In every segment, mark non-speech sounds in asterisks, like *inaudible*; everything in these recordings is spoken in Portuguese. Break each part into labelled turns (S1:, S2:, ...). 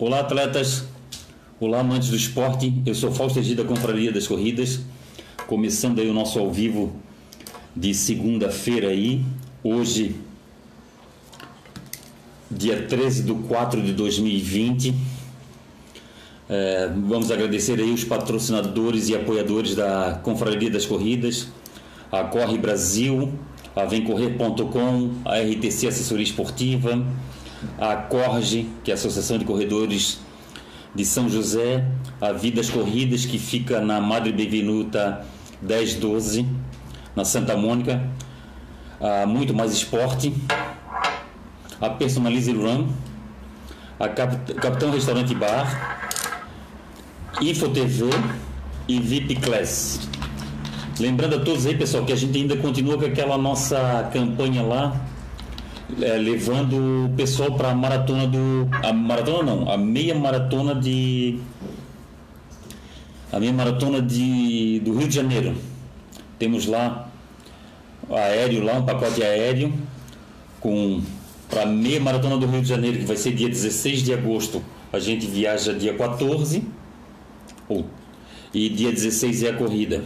S1: Olá, atletas. Olá, amantes do esporte. Eu sou Fausto Egida da Confraria das Corridas. Começando aí o nosso ao vivo de segunda-feira aí. Hoje, dia 13 de 4 de 2020. É, vamos agradecer aí os patrocinadores e apoiadores da Confraria das Corridas, a Corre Brasil, a Vemcorrer.com, a RTC Assessoria Esportiva, a Corge, que é a Associação de Corredores de São José, a Vidas Corridas, que fica na Madre Bevenuta 1012, na Santa Mônica, a Muito Mais Esporte, a Personalize Run, a Capitão Restaurante Bar, InfoTV e VIP Class. Lembrando a todos aí, pessoal, que a gente ainda continua com aquela nossa campanha lá, é, levando o pessoal para a maratona do. A maratona não, a meia maratona de. A meia maratona de, do Rio de Janeiro. Temos lá aéreo, lá um pacote aéreo com para a meia maratona do Rio de Janeiro, que vai ser dia 16 de agosto. A gente viaja dia 14 ou, e dia 16 é a corrida.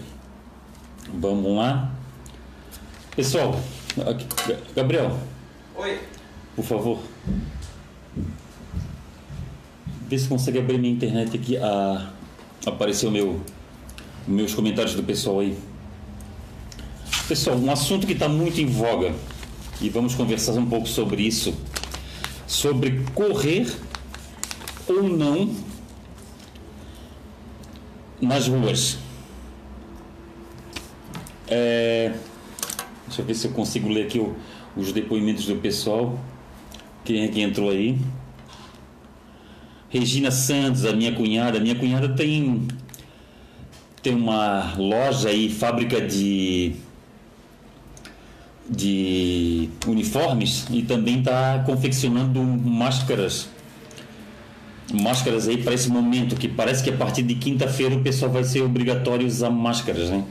S1: Vamos lá. Pessoal, Gabriel.
S2: Oi.
S1: Por favor. Vê se consegue abrir minha internet aqui. Ah, apareceu meu, meus comentários do pessoal aí. Pessoal, um assunto que está muito em voga e vamos conversar um pouco sobre isso. Sobre correr ou não nas ruas. É, deixa eu ver se eu consigo ler aqui o, os depoimentos do pessoal. Quem é que entrou aí? Regina Santos, a minha cunhada. Minha cunhada tem tem uma loja aí, fábrica de de uniformes e também está confeccionando máscaras máscaras aí para esse momento que parece que a partir de quinta-feira o pessoal vai ser obrigatório usar máscaras, né?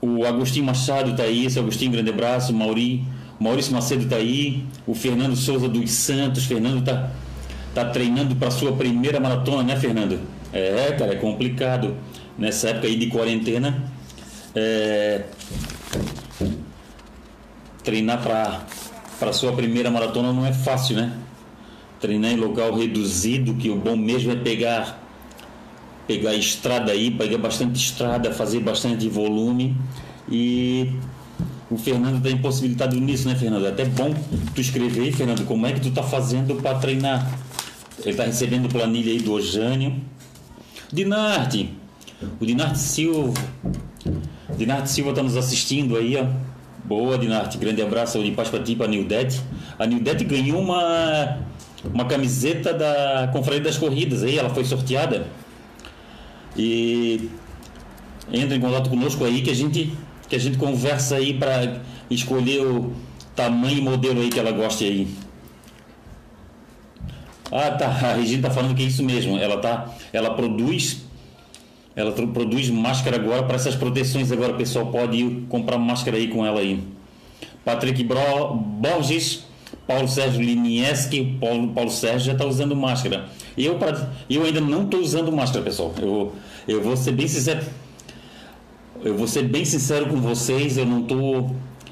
S1: O Agostinho Machado está aí, esse Agostinho, grande abraço. Mauri, Maurício Macedo está aí. O Fernando Souza dos Santos. Fernando está tá treinando para sua primeira maratona, né, Fernando? É, cara, é complicado. Nessa época aí de quarentena. É... Treinar para sua primeira maratona não é fácil, né? Treinar em local reduzido, que o bom mesmo é pegar pegar estrada aí, pegar bastante estrada, fazer bastante volume e o Fernando está impossibilitado nisso, né, Fernando? É até bom tu escrever, Fernando, como é que tu tá fazendo para treinar. Ele está recebendo planilha aí do Ojânio. Dinarte, o Dinarte Silva. Dinarte Silva está nos assistindo aí, ó. Boa, Dinarte. Grande abraço de paz para ti, para Nildete. A Nildete ganhou uma, uma camiseta da Confraria das Corridas aí, ela foi sorteada. E entra em contato conosco aí que a gente que a gente conversa aí para escolher o tamanho e modelo aí que ela goste aí. Ah, tá. *laughs* A Regina tá falando que é isso mesmo. Ela tá, ela produz, ela produz máscara agora para essas proteções agora. O pessoal pode ir comprar máscara aí com ela aí. Patrick Bro, Borges, Paulo Sérgio Linieski, Paulo, Paulo Sérgio já está usando máscara. Eu, pra, eu ainda não estou usando máscara, pessoal. Eu, eu vou ser bem sincero. Eu vou ser bem sincero com vocês. Eu não tô.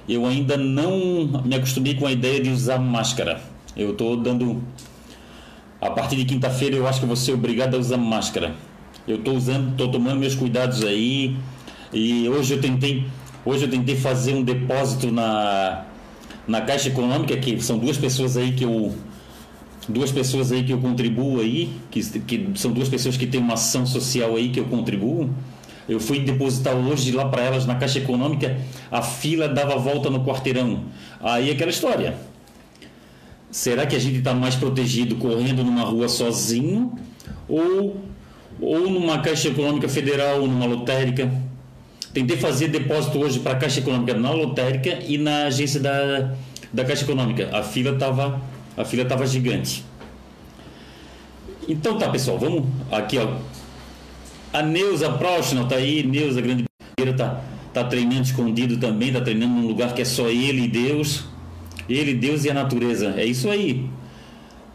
S1: Eu ainda não me acostumei com a ideia de usar máscara. Eu estou dando. A partir de quinta-feira eu acho que vou ser obrigado a usar máscara. Eu estou usando, estou tomando meus cuidados aí. E hoje eu tentei, hoje eu tentei fazer um depósito na na Caixa Econômica, que são duas pessoas aí que eu duas pessoas aí que eu contribuo aí, que, que são duas pessoas que têm uma ação social aí que eu contribuo. Eu fui depositar hoje lá para elas na Caixa Econômica, a fila dava volta no quarteirão. Aí aquela história. Será que a gente está mais protegido correndo numa rua sozinho ou, ou numa Caixa Econômica Federal, numa lotérica? Tentei fazer depósito hoje para a Caixa Econômica na lotérica e na agência da, da Caixa Econômica. A fila estava a fila estava gigante. Então tá, pessoal, vamos aqui, ó. A Neuza Prochnow tá aí, Neuza Grande tá, tá treinando escondido também, tá treinando num lugar que é só ele e Deus. Ele, Deus e a natureza. É isso aí.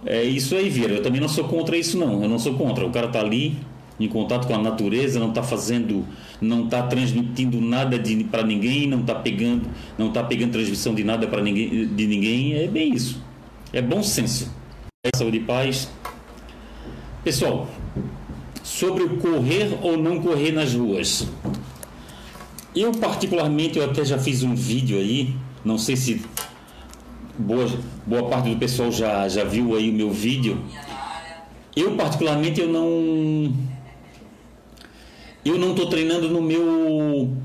S1: É isso aí, Vieira. Eu também não sou contra isso, não. Eu não sou contra. O cara tá ali em contato com a natureza, não está fazendo, não está transmitindo nada para ninguém, não está pegando, não tá pegando transmissão de nada para ninguém, de ninguém. É bem isso. É bom senso. É saúde e paz. Pessoal, sobre o correr ou não correr nas ruas. Eu particularmente, eu até já fiz um vídeo aí, não sei se boa, boa parte do pessoal já, já viu aí o meu vídeo. Eu particularmente eu não eu não estou treinando no meu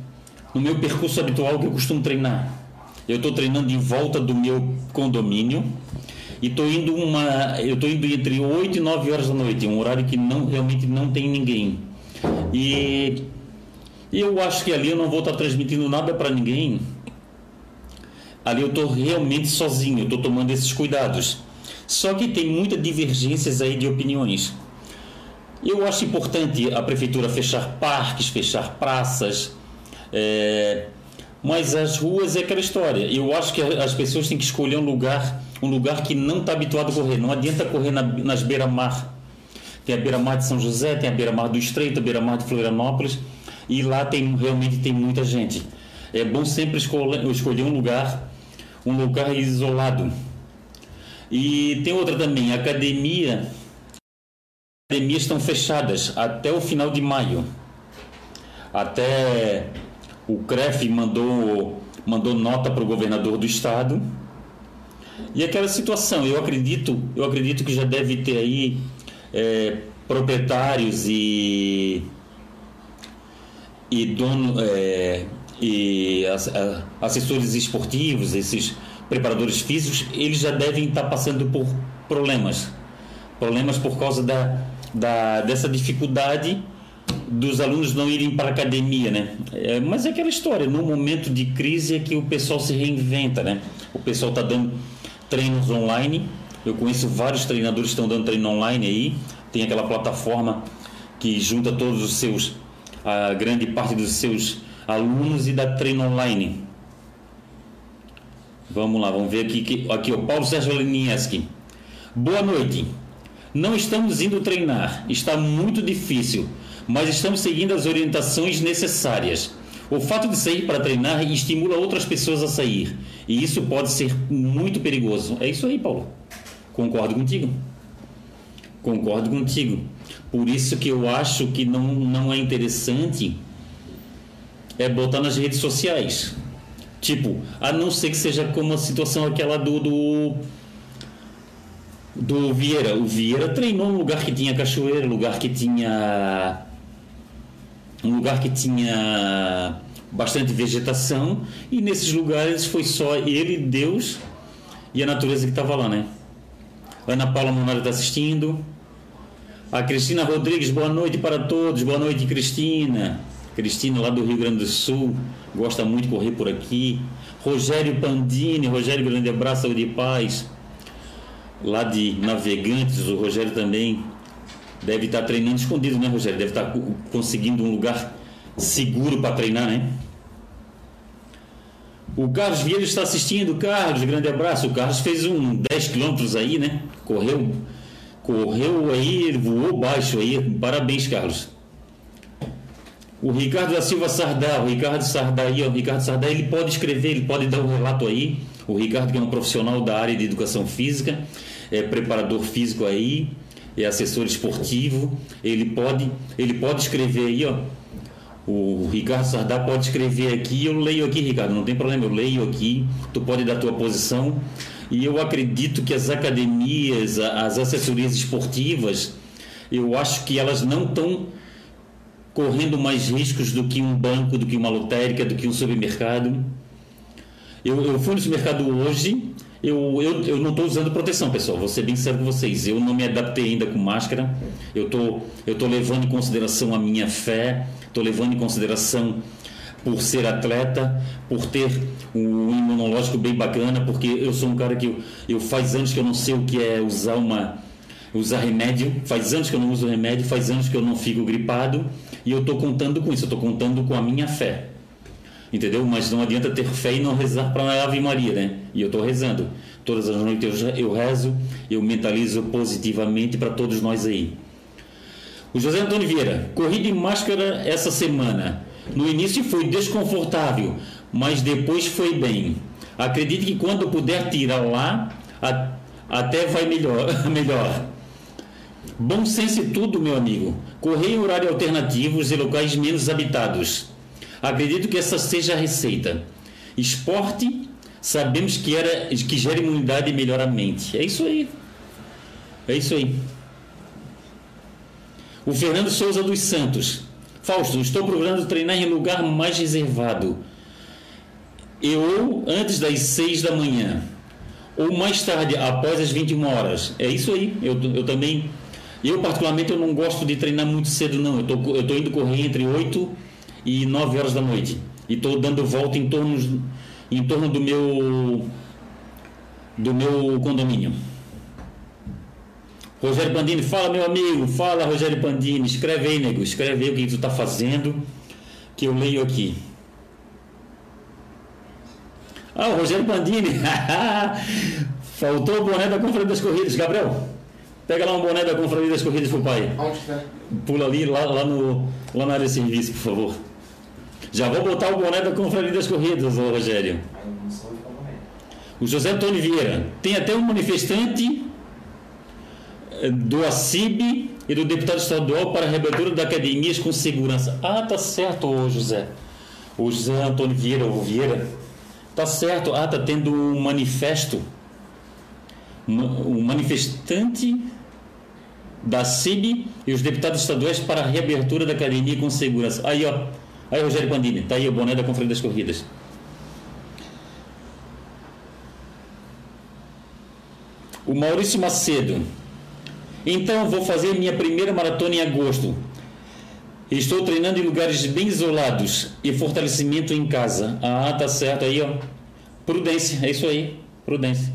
S1: no meu percurso habitual que eu costumo treinar. Eu estou treinando em volta do meu condomínio e estou indo uma eu estou indo entre 8 e 9 horas da noite, um horário que não realmente não tem ninguém. E eu acho que ali eu não vou estar transmitindo nada para ninguém. Ali eu estou realmente sozinho, estou tomando esses cuidados. Só que tem muitas divergências aí de opiniões. Eu acho importante a prefeitura fechar parques, fechar praças, é, mas as ruas é aquela história. Eu acho que as pessoas têm que escolher um lugar, um lugar que não está habituado a correr. Não adianta correr na, nas beira-mar. Tem a beira-mar de São José, tem a beira-mar do Estreito, a beira-mar de Florianópolis, e lá tem realmente tem muita gente. É bom sempre escolher, um lugar, um lugar isolado. E tem outra também, academia academias estão fechadas até o final de maio. Até o CREF mandou, mandou nota para o governador do estado. E aquela situação, eu acredito, eu acredito que já deve ter aí é, proprietários e e dono é, e assessores esportivos, esses preparadores físicos, eles já devem estar passando por problemas, problemas por causa da da, dessa dificuldade dos alunos não irem para a academia, né? É, mas é aquela história, no momento de crise é que o pessoal se reinventa, né? O pessoal está dando treinos online, eu conheço vários treinadores que estão dando treino online aí, tem aquela plataforma que junta todos os seus, a grande parte dos seus alunos e dá treino online. Vamos lá, vamos ver aqui, aqui o Paulo Sérgio Lenieski. Boa noite. Não estamos indo treinar, está muito difícil, mas estamos seguindo as orientações necessárias. O fato de sair para treinar estimula outras pessoas a sair, e isso pode ser muito perigoso. É isso aí, Paulo. Concordo contigo. Concordo contigo. Por isso que eu acho que não, não é interessante é botar nas redes sociais. Tipo, a não ser que seja como a situação aquela do, do do Vieira. O Vieira treinou num lugar que tinha cachoeira, lugar que tinha um lugar que tinha bastante vegetação e nesses lugares foi só ele, Deus e a natureza que estava lá, né? Ana Paula Monara está assistindo. A Cristina Rodrigues, boa noite para todos. Boa noite, Cristina. Cristina lá do Rio Grande do Sul, gosta muito de correr por aqui. Rogério Pandini, Rogério, grande abraço, saúde e paz lá de Navegantes, o Rogério também deve estar treinando escondido, né, Rogério? Deve estar conseguindo um lugar seguro para treinar, né? O Carlos Vieira está assistindo. Carlos, grande abraço. O Carlos fez um 10 quilômetros aí, né? Correu, correu aí, voou baixo aí. Parabéns, Carlos. O Ricardo da Silva Sardá, o Ricardo Sardá aí, o Ricardo Sardá, ele pode escrever, ele pode dar um relato aí. O Ricardo que é um profissional da área de educação física, é preparador físico aí, é assessor esportivo, ele pode, ele pode escrever aí, ó. O Ricardo Sardá pode escrever aqui, eu leio aqui, Ricardo, não tem problema, eu leio aqui, tu pode dar tua posição. E eu acredito que as academias, as assessorias esportivas, eu acho que elas não estão correndo mais riscos do que um banco, do que uma lotérica, do que um supermercado. Eu, eu fui no supermercado hoje eu, eu, eu não estou usando proteção, pessoal. Vou ser bem sério com vocês. Eu não me adaptei ainda com máscara. Eu tô, estou levando em consideração a minha fé, estou levando em consideração por ser atleta, por ter um imunológico bem bacana, porque eu sou um cara que eu, eu faz anos que eu não sei o que é usar uma usar remédio, faz anos que eu não uso remédio, faz anos que eu não fico gripado e eu estou contando com isso, eu estou contando com a minha fé. Entendeu? Mas não adianta ter fé e não rezar para a Ave Maria, né? E eu estou rezando. Todas as noites eu rezo, eu mentalizo positivamente para todos nós aí. O José Antônio Vieira, corri de máscara essa semana. No início foi desconfortável, mas depois foi bem. Acredite que quando puder tirar lá, até vai melhor. *laughs* melhor. Bom senso e tudo, meu amigo. Correr em horário alternativos e locais menos habitados. Acredito que essa seja a receita. Esporte, sabemos que, era, que gera imunidade e melhora a mente. É isso aí. É isso aí. O Fernando Souza dos Santos. Fausto, estou procurando treinar em lugar mais reservado. Eu antes das 6 da manhã. Ou mais tarde, após as 21 horas. É isso aí. Eu, eu também eu, particularmente, eu não gosto de treinar muito cedo, não. Eu tô, eu tô indo correr entre 8 e 9 horas da noite. E estou dando volta em torno, em torno do meu do meu condomínio. Rogério Pandini, fala meu amigo, fala Rogério Pandini, escreve aí, nego, escreve aí o que tu está fazendo, que eu leio aqui. Ah, o Rogério Pandini, *laughs* faltou o boné da Conferência das Corridas, Gabriel. Pega lá um boné da Confraria das Corridas pro pai.
S2: Onde tá?
S1: Pula ali, lá, lá, no, lá na área de serviço, por favor. Já vou botar o boné da Confraria das Corridas, Rogério. O José Antônio Vieira. Tem até um manifestante eh, do ACIB e do deputado estadual para a reabertura da academias com segurança. Ah, tá certo, José. O José Antônio Vieira, o Vieira. Tá certo. Ah, tá tendo um manifesto. Um manifestante da CIB e os deputados estaduais para a reabertura da academia com segurança. Aí, ó. Aí, Rogério Pandini, tá aí o boné da Conferência das Corridas. O Maurício Macedo. Então, vou fazer minha primeira maratona em agosto. Estou treinando em lugares bem isolados e fortalecimento em casa. Ah, tá certo aí, ó. Prudência, é isso aí. Prudência.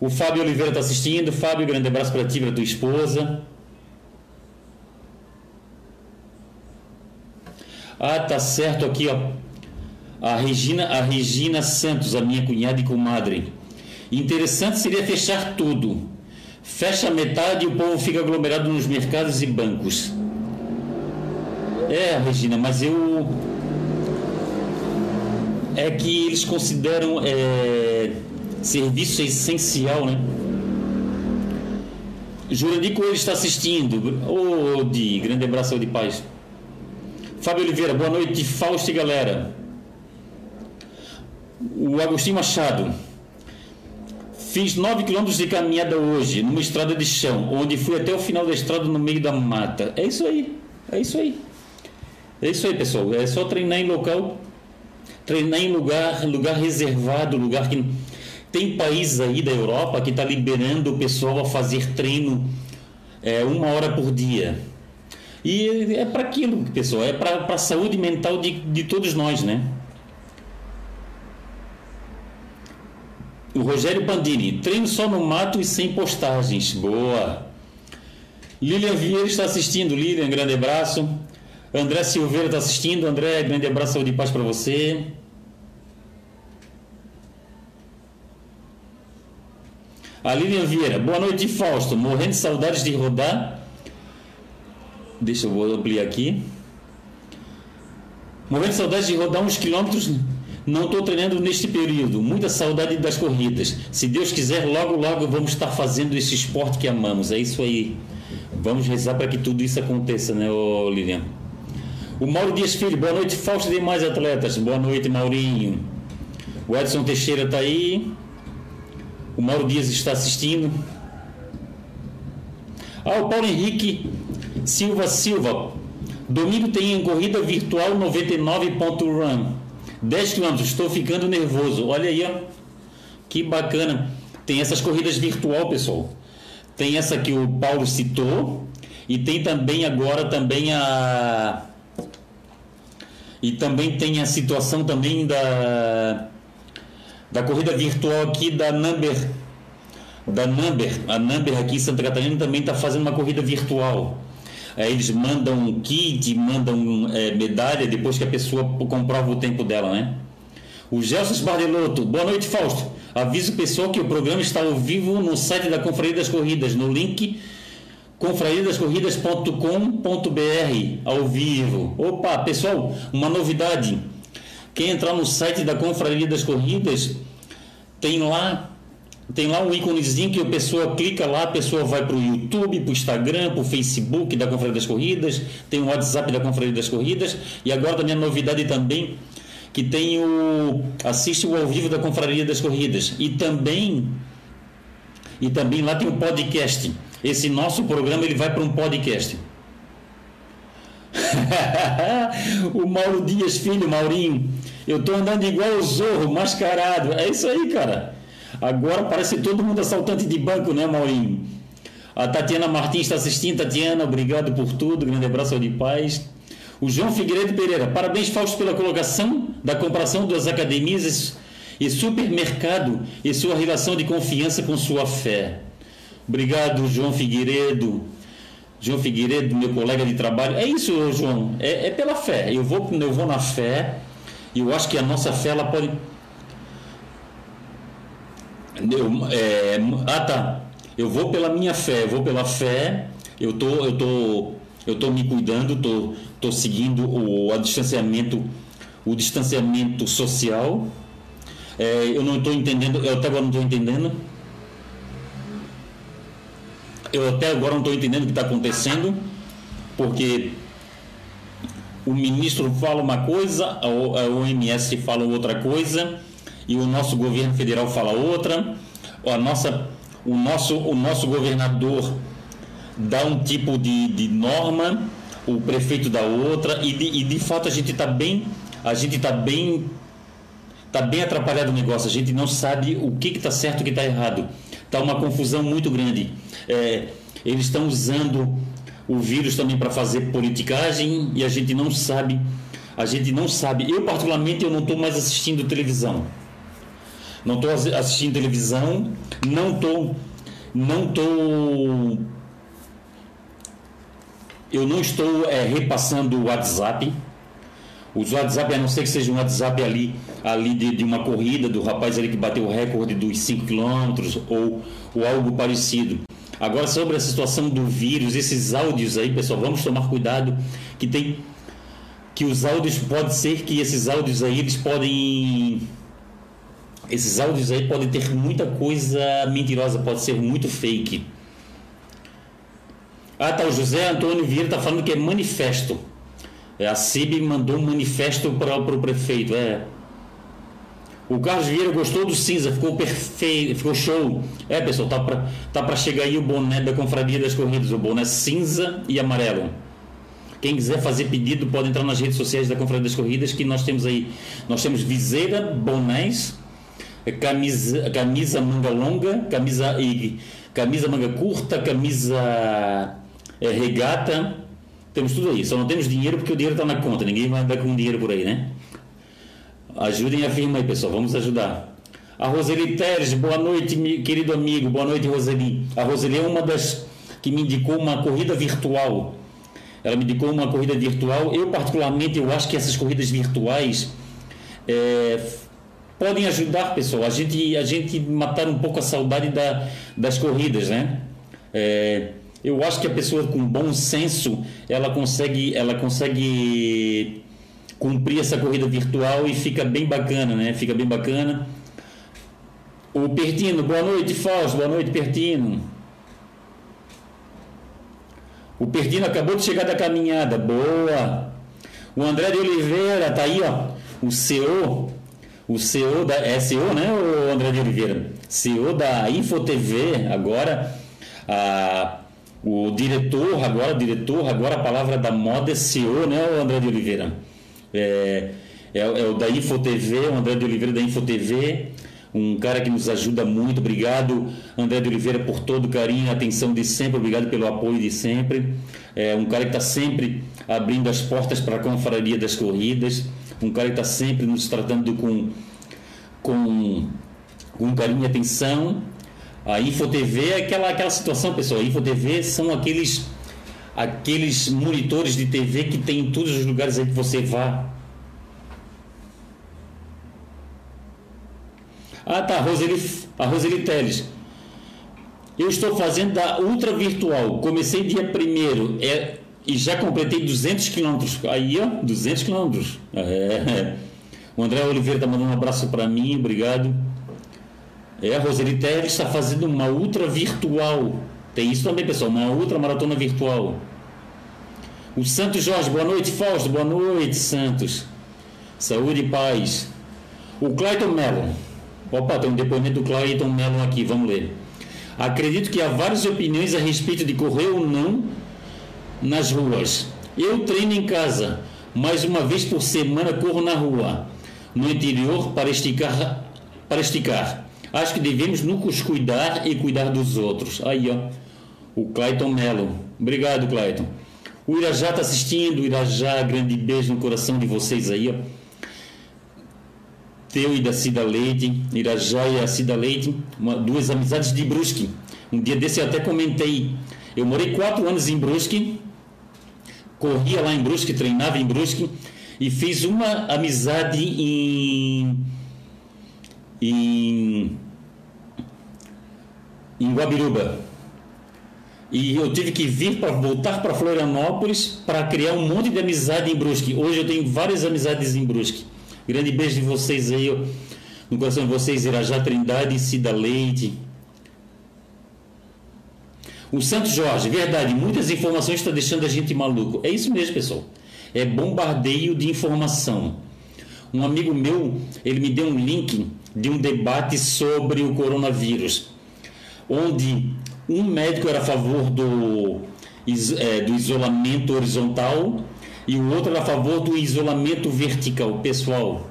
S1: O Fábio Oliveira está assistindo. Fábio, grande abraço para ti para tua esposa. Ah, tá certo aqui, ó. A Regina, a Regina Santos, a minha cunhada e comadre. Interessante seria fechar tudo. Fecha metade e o povo fica aglomerado nos mercados e bancos. É, Regina, mas eu. É que eles consideram. É Serviço essencial, né? Jurandir Coelho está assistindo. Ô, oh, Di, grande abraço de paz. Fábio Oliveira, boa noite, Fausto e galera. O Agostinho Machado. Fiz 9 quilômetros de caminhada hoje, numa estrada de chão, onde fui até o final da estrada no meio da mata. É isso aí, é isso aí. É isso aí, pessoal. É só treinar em local, treinar em lugar, lugar reservado, lugar que tem países aí da Europa que está liberando o pessoal a fazer treino é, uma hora por dia. E é para aquilo, pessoal, é para a saúde mental de, de todos nós, né? O Rogério Bandini, treino só no mato e sem postagens. Boa. Lilian Vieira está assistindo. Lilian, grande abraço. André Silveira está assistindo. André, grande abraço, saúde e paz para você. A Lilian Vieira, boa noite, Fausto. Morrendo de saudades de rodar. Deixa eu ampliar aqui. Morrendo de saudades de rodar uns quilômetros. Não estou treinando neste período. Muita saudade das corridas. Se Deus quiser, logo, logo vamos estar fazendo esse esporte que amamos. É isso aí. Vamos rezar para que tudo isso aconteça, né, ô? O Mauro Dias Filho, boa noite, e demais atletas. Boa noite, Maurinho. O Edson Teixeira está aí. O Mauro Dias está assistindo. Ah, o Paulo Henrique Silva Silva. Domingo tem corrida virtual 99.run. 10 km. Estou ficando nervoso. Olha aí, ó. Que bacana. Tem essas corridas virtual, pessoal. Tem essa que o Paulo citou e tem também agora também a e também tem a situação também da da corrida virtual aqui da Number. Da Number. A Number aqui em Santa Catarina também está fazendo uma corrida virtual. Aí eles mandam um kit, mandam é, medalha depois que a pessoa comprova o tempo dela, né? O Gelson Bardelotto, boa noite, Fausto. Aviso o pessoal que o programa está ao vivo no site da Confraria das Corridas, no link confrariadascorridas.com.br ao vivo. Opa, pessoal, uma novidade. Quem entrar no site da Confraria das Corridas, tem lá tem lá um íconezinho que a pessoa clica lá, a pessoa vai para o YouTube, para o Instagram, para o Facebook da Confraria das Corridas, tem o WhatsApp da Confraria das Corridas e agora também a novidade também que tem o assiste o ao vivo da Confraria das Corridas e também e também lá tem um podcast. Esse nosso programa ele vai para um podcast. *laughs* o Mauro Dias Filho, Maurinho, eu tô andando igual o Zorro, mascarado. É isso aí, cara. Agora parece todo mundo assaltante de banco, né, Maurinho? A Tatiana Martins está assistindo. Tatiana, obrigado por tudo. Grande abraço de paz. O João Figueiredo Pereira, parabéns, Fausto, pela colocação da comparação das academias e supermercado e sua relação de confiança com sua fé. Obrigado, João Figueiredo. João Figueiredo, meu colega de trabalho. É isso, João. É, é pela fé. Eu vou, eu vou na fé. E eu acho que a nossa fé ela pode. Eu, é, ah, tá. Eu vou pela minha fé. Eu vou pela fé. Eu tô, eu tô, eu tô me cuidando. Tô, tô seguindo o, o distanciamento, o distanciamento social. É, eu não estou entendendo. Eu até agora não estou entendendo eu até agora não estou entendendo o que está acontecendo, porque o ministro fala uma coisa, a OMS fala outra coisa, e o nosso governo federal fala outra, a nossa, o, nosso, o nosso governador dá um tipo de, de norma, o prefeito dá outra, e de, e de fato a gente está bem, a gente está bem, tá bem atrapalhado o negócio, a gente não sabe o que está certo e o que está errado. Está uma confusão muito grande. É, eles estão usando o vírus também para fazer politicagem e a gente não sabe. A gente não sabe. Eu, particularmente, eu não estou mais assistindo televisão. Não estou assistindo televisão. Não estou. Não estou. Eu não estou é, repassando o WhatsApp. Os WhatsApp, a não ser que seja um WhatsApp ali, ali de, de uma corrida do rapaz ali que bateu o recorde dos 5 km ou, ou algo parecido. Agora, sobre a situação do vírus, esses áudios aí, pessoal, vamos tomar cuidado que tem que os áudios pode ser que esses áudios aí eles podem esses áudios aí podem ter muita coisa mentirosa, pode ser muito fake. Ah, tá, o José Antônio Vieira tá falando que é manifesto. É, a CIB mandou um manifesto para o prefeito. É. O Carlos Vieira gostou do cinza, ficou perfeito, ficou show. É, pessoal, tá para tá pra chegar aí o boné da Confraria das Corridas, o boné cinza e amarelo. Quem quiser fazer pedido pode entrar nas redes sociais da Confraria das Corridas, que nós temos aí, nós temos viseira, bonés, camisa, camisa manga longa, camisa e camisa manga curta, camisa é, regata, temos tudo aí, só não temos dinheiro porque o dinheiro está na conta, ninguém vai andar com dinheiro por aí, né? Ajudem a firma aí, pessoal, vamos ajudar. A Roseli Teres, boa noite, querido amigo, boa noite, Roseli. A Roseli é uma das que me indicou uma corrida virtual. Ela me indicou uma corrida virtual. Eu, particularmente, eu acho que essas corridas virtuais é, podem ajudar, pessoal, a gente, a gente matar um pouco a saudade da, das corridas, né? É, eu acho que a pessoa com bom senso ela consegue ela consegue cumprir essa corrida virtual e fica bem bacana né? Fica bem bacana. O Pertino boa noite Fausto. Boa noite Pertino. O Pertino acabou de chegar da caminhada. Boa. O André de Oliveira tá aí ó. O CEO o CEO da é CEO né o André de Oliveira CEO da InfoTV agora a o diretor, agora diretor, agora a palavra da moda é CEO, né, o André de Oliveira? É, é, é o da InfoTV, o André de Oliveira da InfoTV, um cara que nos ajuda muito. Obrigado, André de Oliveira, por todo o carinho, atenção de sempre. Obrigado pelo apoio de sempre. É um cara que está sempre abrindo as portas para a confraria das corridas. Um cara que está sempre nos tratando com, com, com carinho e atenção. A InfoTV é aquela, aquela situação, pessoal. A InfoTV são aqueles aqueles monitores de TV que tem em todos os lugares aí que você vá. Ah tá, Roseli, a Roseli Teles. Eu estou fazendo da Ultra Virtual. Comecei dia 1 é, e já completei 200 quilômetros. Aí, ó, 200 quilômetros. É. O André Oliveira está mandando um abraço para mim, obrigado. É, a Roseli Teles está fazendo uma Ultra Virtual. Tem isso também, pessoal, uma Ultra Maratona Virtual. O Santos Jorge, boa noite, Fausto, boa noite, Santos. Saúde e paz. O Clayton Mello. Opa, tem um depoimento do Clayton Mello aqui, vamos ler. Acredito que há várias opiniões a respeito de correr ou não nas ruas. Eu treino em casa, mas uma vez por semana corro na rua, no interior, para esticar. Para esticar. Acho que devemos nos cuidar e cuidar dos outros. Aí, ó. O Clayton Mello. Obrigado, Clayton. O Irajá está assistindo. O Irajá, grande beijo no coração de vocês aí, ó teu e da Cida Leite, Irajá e a Cida Leite, uma, duas amizades de Brusque. Um dia desse eu até comentei. Eu morei quatro anos em Brusque, corria lá em Brusque, treinava em Brusque e fiz uma amizade em em, em Guabiruba. E eu tive que vir para voltar para Florianópolis para criar um monte de amizade em Brusque. Hoje eu tenho várias amizades em Brusque. Grande beijo de vocês aí, no coração de vocês, Irajá Trindade Cida Leite. O Santo Jorge, verdade, muitas informações estão deixando a gente maluco. É isso mesmo, pessoal. É bombardeio de informação. Um amigo meu, ele me deu um link de um debate sobre o coronavírus, onde um médico era a favor do, é, do isolamento horizontal e o outro era a favor do isolamento vertical. Pessoal,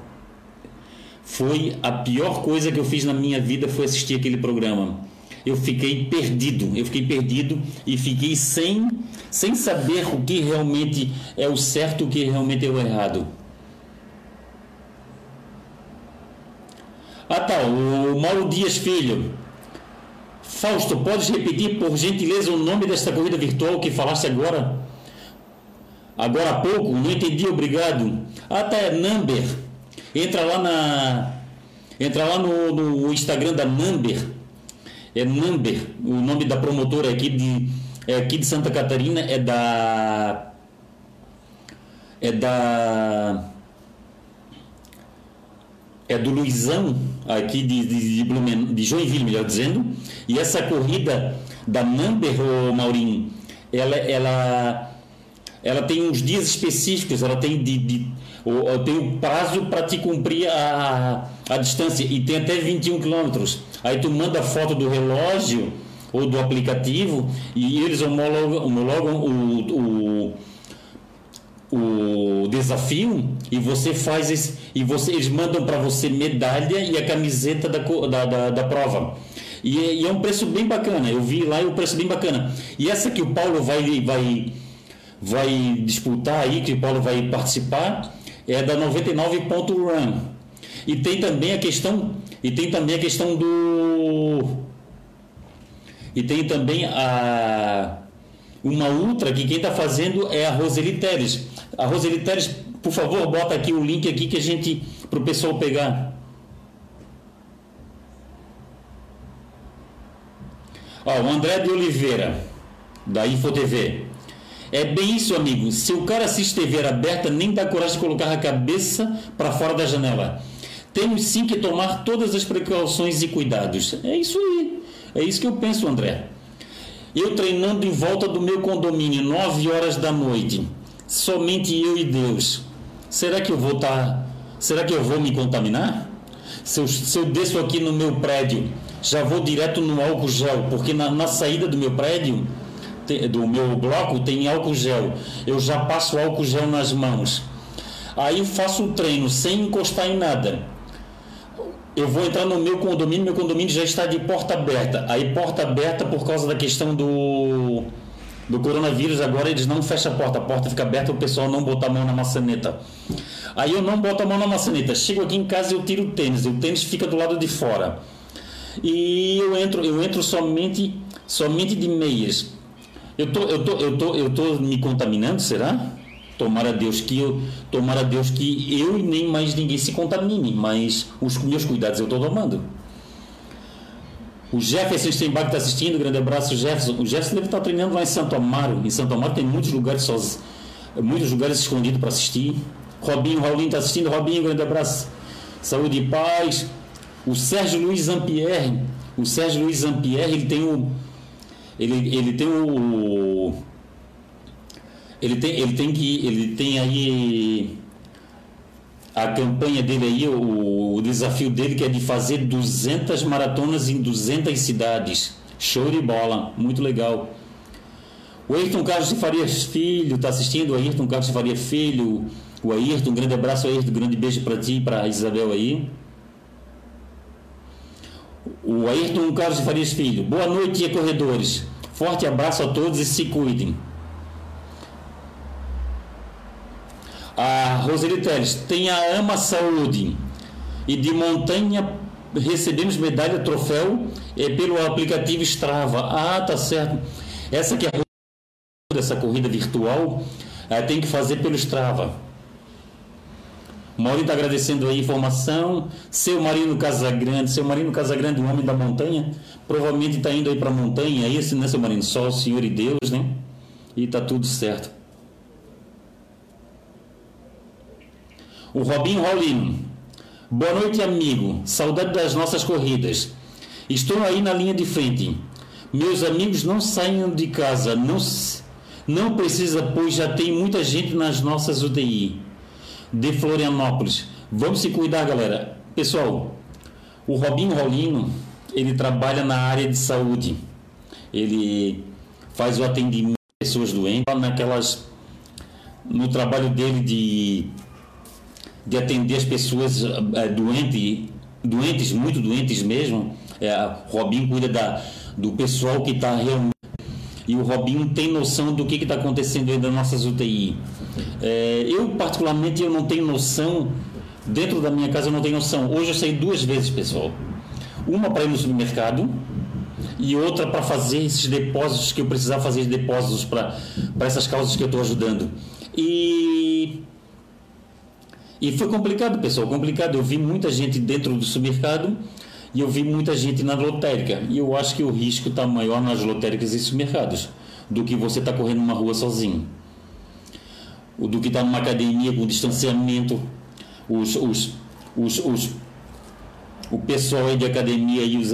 S1: foi a pior coisa que eu fiz na minha vida foi assistir aquele programa. Eu fiquei perdido, eu fiquei perdido e fiquei sem, sem saber o que realmente é o certo, o que realmente é o errado. Ah tá, o Mauro Dias Filho. Fausto, podes repetir por gentileza o nome desta corrida virtual que falaste agora? agora há pouco, não entendi, obrigado. Até Number. Entra lá na. Entra lá no, no Instagram da Number. É Number, o nome da promotora aqui de, é aqui de Santa Catarina é da. É da. É do Luizão, aqui de, de, de, de Joinville, melhor dizendo. E essa corrida da Number, ô Maurinho, ela, ela ela tem uns dias específicos, ela tem de, de tem o prazo para te cumprir a, a distância e tem até 21 quilômetros. Aí tu manda foto do relógio ou do aplicativo e eles homologam, homologam o, o, o desafio e você faz esse, e você, eles mandam para você medalha e a camiseta da, da, da, da prova. E, e, é um preço bem bacana. Eu vi lá e o preço bem bacana. E essa que o Paulo vai, vai vai disputar aí, que o Paulo vai participar, é da 99.run. E tem também a questão, e tem também a questão do e tem também a uma ultra que quem está fazendo é a Roseli Teres. A Roseli Teres, por favor, bota aqui o link aqui que a gente para o pessoal pegar. Ó, o André de Oliveira da InfoTV. É bem isso, amigo. Se o cara assiste TV aberta, nem dá coragem de colocar a cabeça para fora da janela. Temos sim que tomar todas as precauções e cuidados. É isso aí. É isso que eu penso, André. Eu treinando em volta do meu condomínio, 9 horas da noite. Somente eu e Deus. Será que eu vou estar. Tá... Será que eu vou me contaminar? Se eu, se eu desço aqui no meu prédio, já vou direto no álcool gel, porque na, na saída do meu prédio do meu bloco tem álcool gel. Eu já passo álcool gel nas mãos. Aí eu faço o treino sem encostar em nada. Eu vou entrar no meu condomínio, meu condomínio já está de porta aberta. Aí porta aberta por causa da questão do do coronavírus, agora eles não fecham a porta, a porta fica aberta, o pessoal não bota a mão na maçaneta. Aí eu não boto a mão na maçaneta. Chego aqui em casa eu tiro o tênis, o tênis fica do lado de fora. E eu entro, eu entro somente somente de meias Eu tô, eu tô, eu tô, eu tô me contaminando, será? Tomara Deus que eu, tomara Deus que eu e nem mais ninguém se contamine, mas os meus cuidados eu estou tomando. O Jefferson Steinbach está assistindo, grande abraço, Jefferson. O Jefferson deve estar tá treinando lá em Santo Amaro. Em Santo Amaro tem muitos lugares sozinhos, muitos lugares escondidos para assistir. Robinho Raulinho está assistindo, Robinho, grande abraço. Saúde e paz. O Sérgio Luiz Zampierre, o Sérgio Luiz Zampierre, ele tem o ele, ele tem o ele tem, ele tem que ele tem aí a campanha dele aí, o, o desafio dele que é de fazer 200 maratonas em 200 cidades. Show de bola, muito legal. O Ayrton Carlos de Farias Filho está assistindo, o Ayrton Carlos de Faria Filho. O Ayrton, um grande abraço, Ayrton, um grande beijo para ti e para Isabel aí. O Ayrton Carlos de Farias Filho. Boa noite, corredores. Forte abraço a todos e se cuidem. A Roseli Teles, tem a Ama Saúde e de montanha recebemos medalha troféu é, pelo aplicativo Strava. Ah, tá certo. Essa que é a dessa corrida virtual é, tem que fazer pelo Strava. Mauri está agradecendo a informação. Seu Marino Casagrande, seu Marino Casagrande, o homem da montanha, provavelmente está indo aí para a montanha. É esse, né, seu Marino? Só o Senhor e Deus, né? E tá tudo certo. O Robinho Raulino. Boa noite, amigo. Saudade das nossas corridas. Estou aí na linha de frente. Meus amigos não saiam de casa. Não, não precisa, pois já tem muita gente nas nossas UTI. De Florianópolis. Vamos se cuidar, galera. Pessoal, o Robinho Raulino, ele trabalha na área de saúde. Ele faz o atendimento de pessoas doentes naquelas no trabalho dele de de atender as pessoas é, doentes, doentes, muito doentes mesmo. É, Robinho cuida da, do pessoal que está realmente. E o Robinho tem noção do que está acontecendo dentro das nossas UTI. É, eu, particularmente, eu não tenho noção. Dentro da minha casa, eu não tenho noção. Hoje eu saí duas vezes, pessoal. Uma para ir no supermercado e outra para fazer esses depósitos que eu precisava fazer depósitos para essas causas que eu estou ajudando. E e foi complicado, pessoal, complicado. Eu vi muita gente dentro do supermercado e eu vi muita gente na lotérica. E eu acho que o risco está maior nas lotéricas e supermercados do que você está correndo uma rua sozinho. O do que está numa academia com distanciamento, os, os, os, os o pessoal aí de academia e os,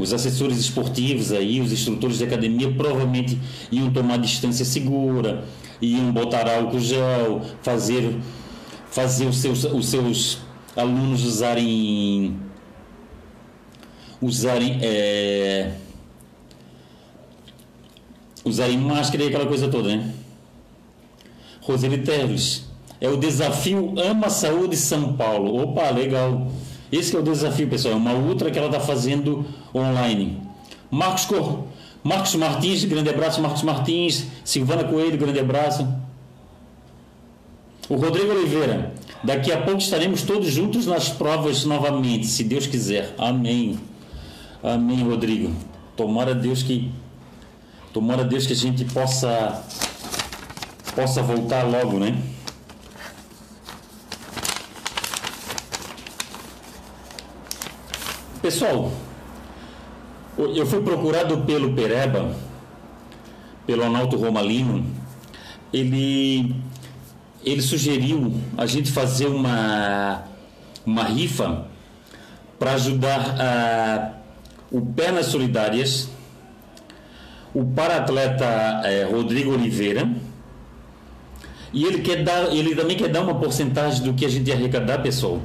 S1: os assessores esportivos aí, os instrutores de academia provavelmente iam tomar distância segura, iam botar álcool gel, fazer fazer os seus, os seus alunos usarem usarem é, usarem máscara e aquela coisa toda, né? Roseli Teves, é o desafio Ama Saúde São Paulo. Opa, legal. Esse é o desafio, pessoal. É uma ultra que ela está fazendo online. Marcos Cor... Marcos Martins, grande abraço. Marcos Martins. Silvana Coelho, grande abraço. O Rodrigo Oliveira, daqui a pouco estaremos todos juntos nas provas novamente, se Deus quiser. Amém. Amém, Rodrigo. Tomara Deus que tomara Deus que a gente possa possa voltar logo, né? Pessoal, eu fui procurado pelo Pereba, pelo Analto Romalino. Ele ele sugeriu a gente fazer uma, uma rifa para ajudar a, o Pernas Solidárias, o para-atleta é, Rodrigo Oliveira, e ele quer dar, ele também quer dar uma porcentagem do que a gente arrecadar, pessoal.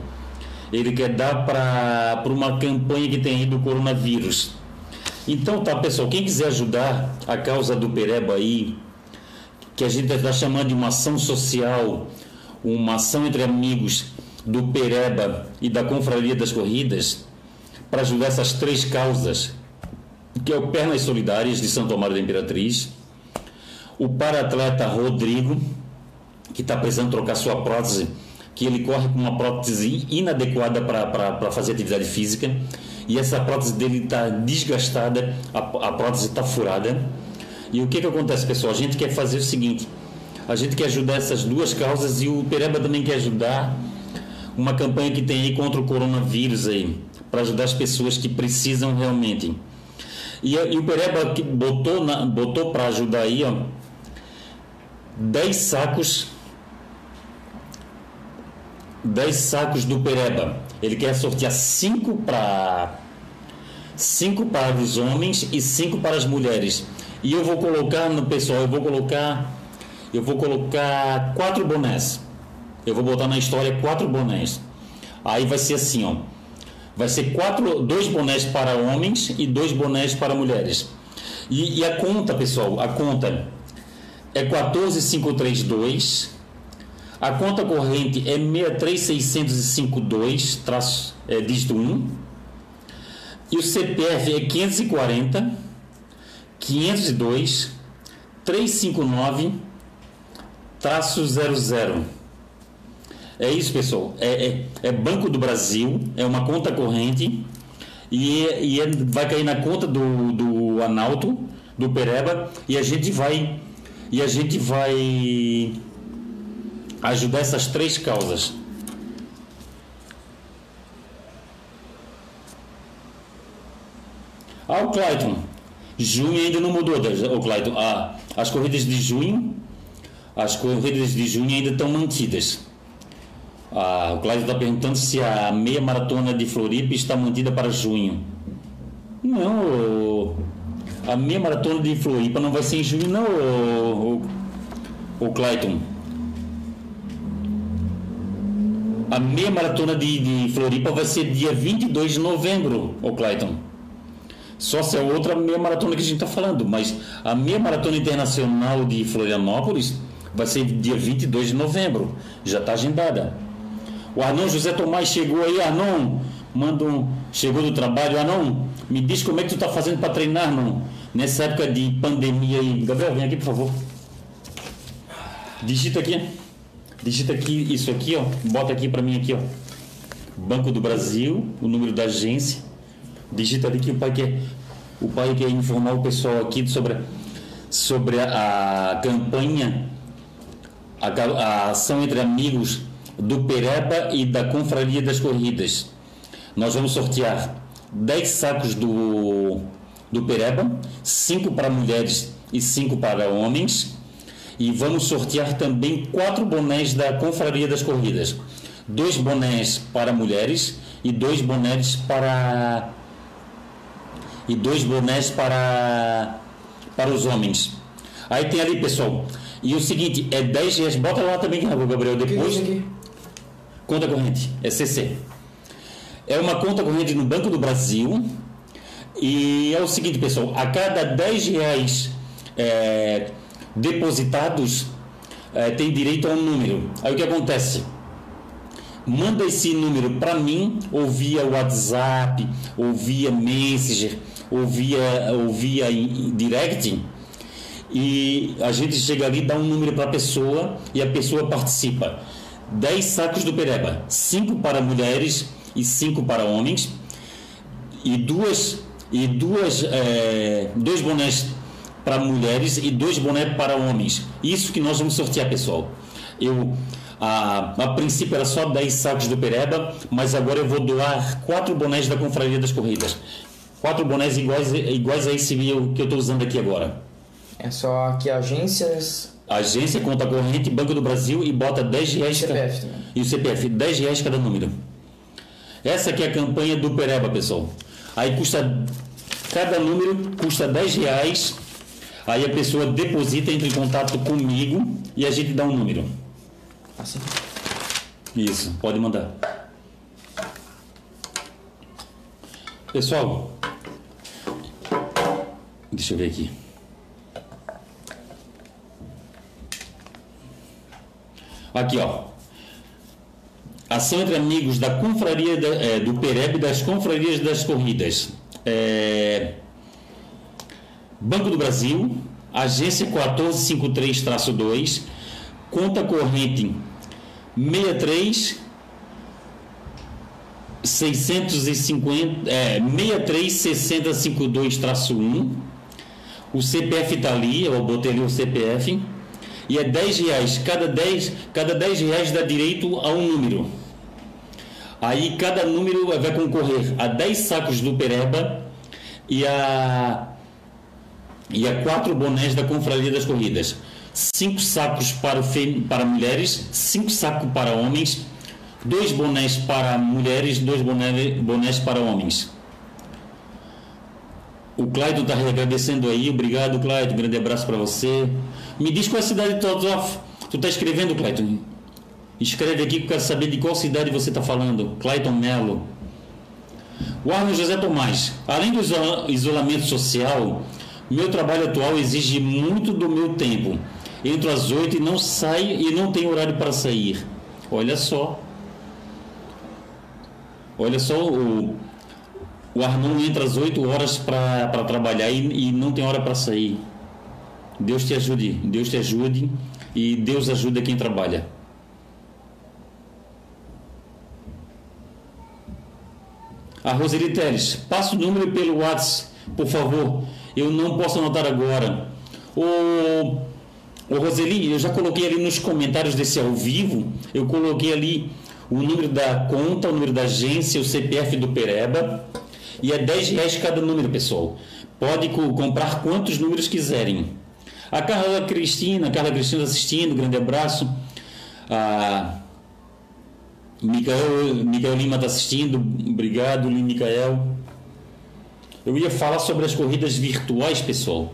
S1: Ele quer dar para uma campanha que tem aí do coronavírus. Então tá, pessoal, quem quiser ajudar a causa do Pereba aí, que a gente está chamando de uma ação social, uma ação entre amigos do Pereba e da Confraria das Corridas, para ajudar essas três causas, que é o Pernas Solidárias de Santo Amaro da Imperatriz, o para-atleta Rodrigo, que está precisando trocar sua prótese, que ele corre com uma prótese inadequada para fazer atividade física, e essa prótese dele está desgastada, a, a prótese está furada, E o que, que acontece, pessoal? A gente quer fazer o seguinte: a gente quer ajudar essas duas causas e o Pereba também quer ajudar uma campanha que tem aí contra o coronavírus aí, para ajudar as pessoas que precisam realmente. E, e o Pereba botou, botou para ajudar aí, ó, 10 sacos 10 sacos do Pereba. Ele quer sortear 5 para 5 para os homens e 5 para as mulheres. E eu vou colocar no pessoal, eu vou colocar eu vou colocar quatro bonés. Eu vou botar na história quatro bonés. Aí vai ser assim, ó. Vai ser quatro, dois bonés para homens e dois bonés para mulheres. E, e a conta, pessoal, a conta é 14532. A conta corrente é 63652, traço, é, dígito 1. E o CPF é 540 502 359 traço 00. É isso, pessoal. É, é, é, Banco do Brasil, é uma conta corrente e, e é, vai cair na conta do, do Analto, do Pereba, e a gente vai e a gente vai ajudar essas três causas. Ah, o Clayton. Junho ainda não mudou, o Clayton. Ah, as corridas de junho, as corridas de junho ainda estão mantidas. Ah, o Cláudio está perguntando se a meia maratona de Floripa está mantida para junho. Não, a meia maratona de Floripa não vai ser em junho, não, o, o, o Clayton. A meia maratona de, de, Floripa vai ser dia 22 de novembro, o Clayton. Só se é outra meia maratona que a gente está falando, mas a meia maratona internacional de Florianópolis vai ser dia 22 de novembro. Já está agendada. O Arnon José Tomás chegou aí, Arnon, manda um, chegou do trabalho, Arnon, me diz como é que tu está fazendo para treinar, Arnon, nessa época de pandemia aí. Gabriel, vem aqui, por favor. Digita aqui. Digita aqui isso aqui, ó. Bota aqui para mim aqui, ó. Banco do Brasil, o número da agência. Digita ali que o pai quer o pai quer informar o pessoal aqui sobre sobre a, a campanha a, a ação entre amigos do Pereba e da Confraria das Corridas. Nós vamos sortear 10 sacos do, do Pereba, 5 para mulheres e 5 para homens. E vamos sortear também quatro bonés da Confraria das Corridas. Dois bonés para mulheres e dois bonés para e dois bonés para para os homens. Aí tem ali, pessoal. E o seguinte, é 10 reais. Bota lá também, Gabriel, depois. Conta corrente, é CC. É uma conta corrente no Banco do Brasil. E é o seguinte, pessoal: a cada 10 reais é, depositados, é, tem direito a um número. Aí o que acontece? Manda esse número para mim, ou via WhatsApp, ou via Messenger, ou via, ou via direct. E a gente chega ali, dá um número para a pessoa e a pessoa participa. 10 sacos do Pereba, 5 para mulheres e 5 para homens, e duas e duas é, dois bonés para mulheres e dois bonés para homens. Isso que nós vamos sortear, pessoal. Eu a, a princípio era só 10 sacos do Pereba, mas agora eu vou doar quatro bonés da Confraria das Corridas. Quatro bonés iguais, iguais a esse que eu estou usando aqui agora.
S2: É só que agências
S1: Agência, conta corrente, Banco do Brasil e bota 10 reais.
S2: CPF também.
S1: E o CPF, 10 reais cada número. Essa aqui é a campanha do Pereba, pessoal. Aí custa. Cada número custa 10 reais. Aí a pessoa deposita, entra em contato comigo e a gente dá um número.
S2: Assim.
S1: Isso, pode mandar. Pessoal, deixa eu ver aqui. Aqui, ó. Ação entre amigos da confraria da, é, do Pereb das confrarias das corridas. É, Banco do Brasil, agência 1453-2, conta corrente 63 650 é, 63 652-1 O CPF está ali, eu botei ali o CPF. E é 10 reais. Cada 10, cada 10 reais dá direito a um número. Aí cada número vai concorrer a 10 sacos do Pereba e a, e a 4 bonés da Confraria das Corridas. 5 sacos para, fem, para mulheres, 5 sacos para homens, 2 bonés para mulheres, 2 bonés, bonés para homens. O Clayton está agradecendo aí. Obrigado, Clayton. Grande abraço para você. Me diz qual é a cidade tu tu está escrevendo, Clayton. Escreve aqui que eu quero saber de qual cidade você está falando. Clayton Melo. O Arno José Tomás. Além do isolamento social, meu trabalho atual exige muito do meu tempo. Entro às oito e não saio e não tenho horário para sair. Olha só. Olha só o, o Arnon entra às 8 horas para trabalhar e, e não tem hora para sair. Deus te ajude, Deus te ajude e Deus ajuda quem trabalha. A Roseli Teles, passa o número pelo WhatsApp, por favor. Eu não posso anotar agora. O, o Roseli, eu já coloquei ali nos comentários desse ao vivo, eu coloquei ali o número da conta, o número da agência, o CPF do Pereba e é 10 reais cada número, pessoal. Pode comprar quantos números quiserem. A Carla Cristina, a Carla Cristina assistindo, grande abraço. A Micael, Micael Lima está assistindo, obrigado, Micael. Eu ia falar sobre as corridas virtuais, pessoal.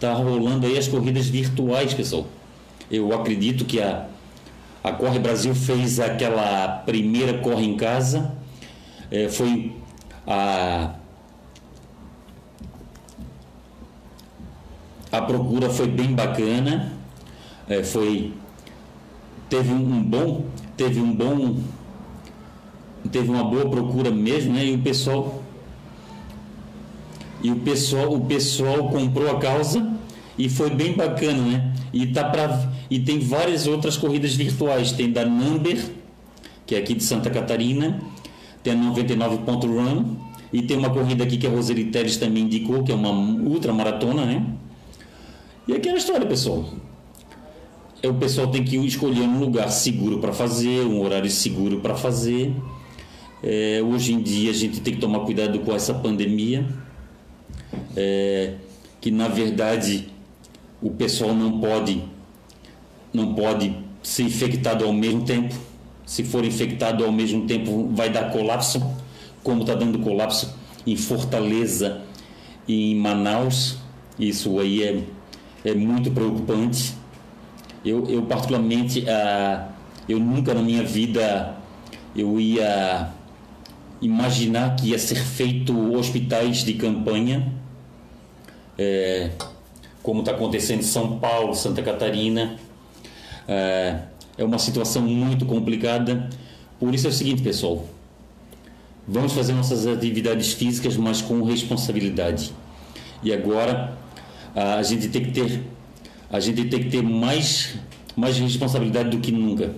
S1: Tá rolando aí as corridas virtuais, pessoal. Eu acredito que a, a Corre Brasil fez aquela primeira Corre em Casa. É, foi a, a procura foi bem bacana, é, foi teve um bom teve um bom teve uma boa procura mesmo, né? E o pessoal e o pessoal o pessoal comprou a causa e foi bem bacana, né? E tá para e tem várias outras corridas virtuais, tem da Number, que é aqui de Santa Catarina, tem a 99.run e tem uma corrida aqui que a Roseli Teles também indicou, que é uma ultra maratona, né? E aquela história, pessoal. É, o pessoal tem que escolher um lugar seguro para fazer, um horário seguro para fazer. É, hoje em dia a gente tem que tomar cuidado com essa pandemia, é, que na verdade o pessoal não pode não pode ser infectado ao mesmo tempo se for infectado ao mesmo tempo, vai dar colapso, como está dando colapso em Fortaleza e em Manaus. Isso aí é, é muito preocupante. Eu, eu particularmente, ah, eu nunca na minha vida eu ia imaginar que ia ser feito hospitais de campanha, é, como está acontecendo em São Paulo, Santa Catarina. É, é uma situação muito complicada. Por isso é o seguinte, pessoal. Vamos fazer nossas atividades físicas, mas com responsabilidade. E agora a gente tem que ter a gente tem que ter mais mais responsabilidade do que nunca.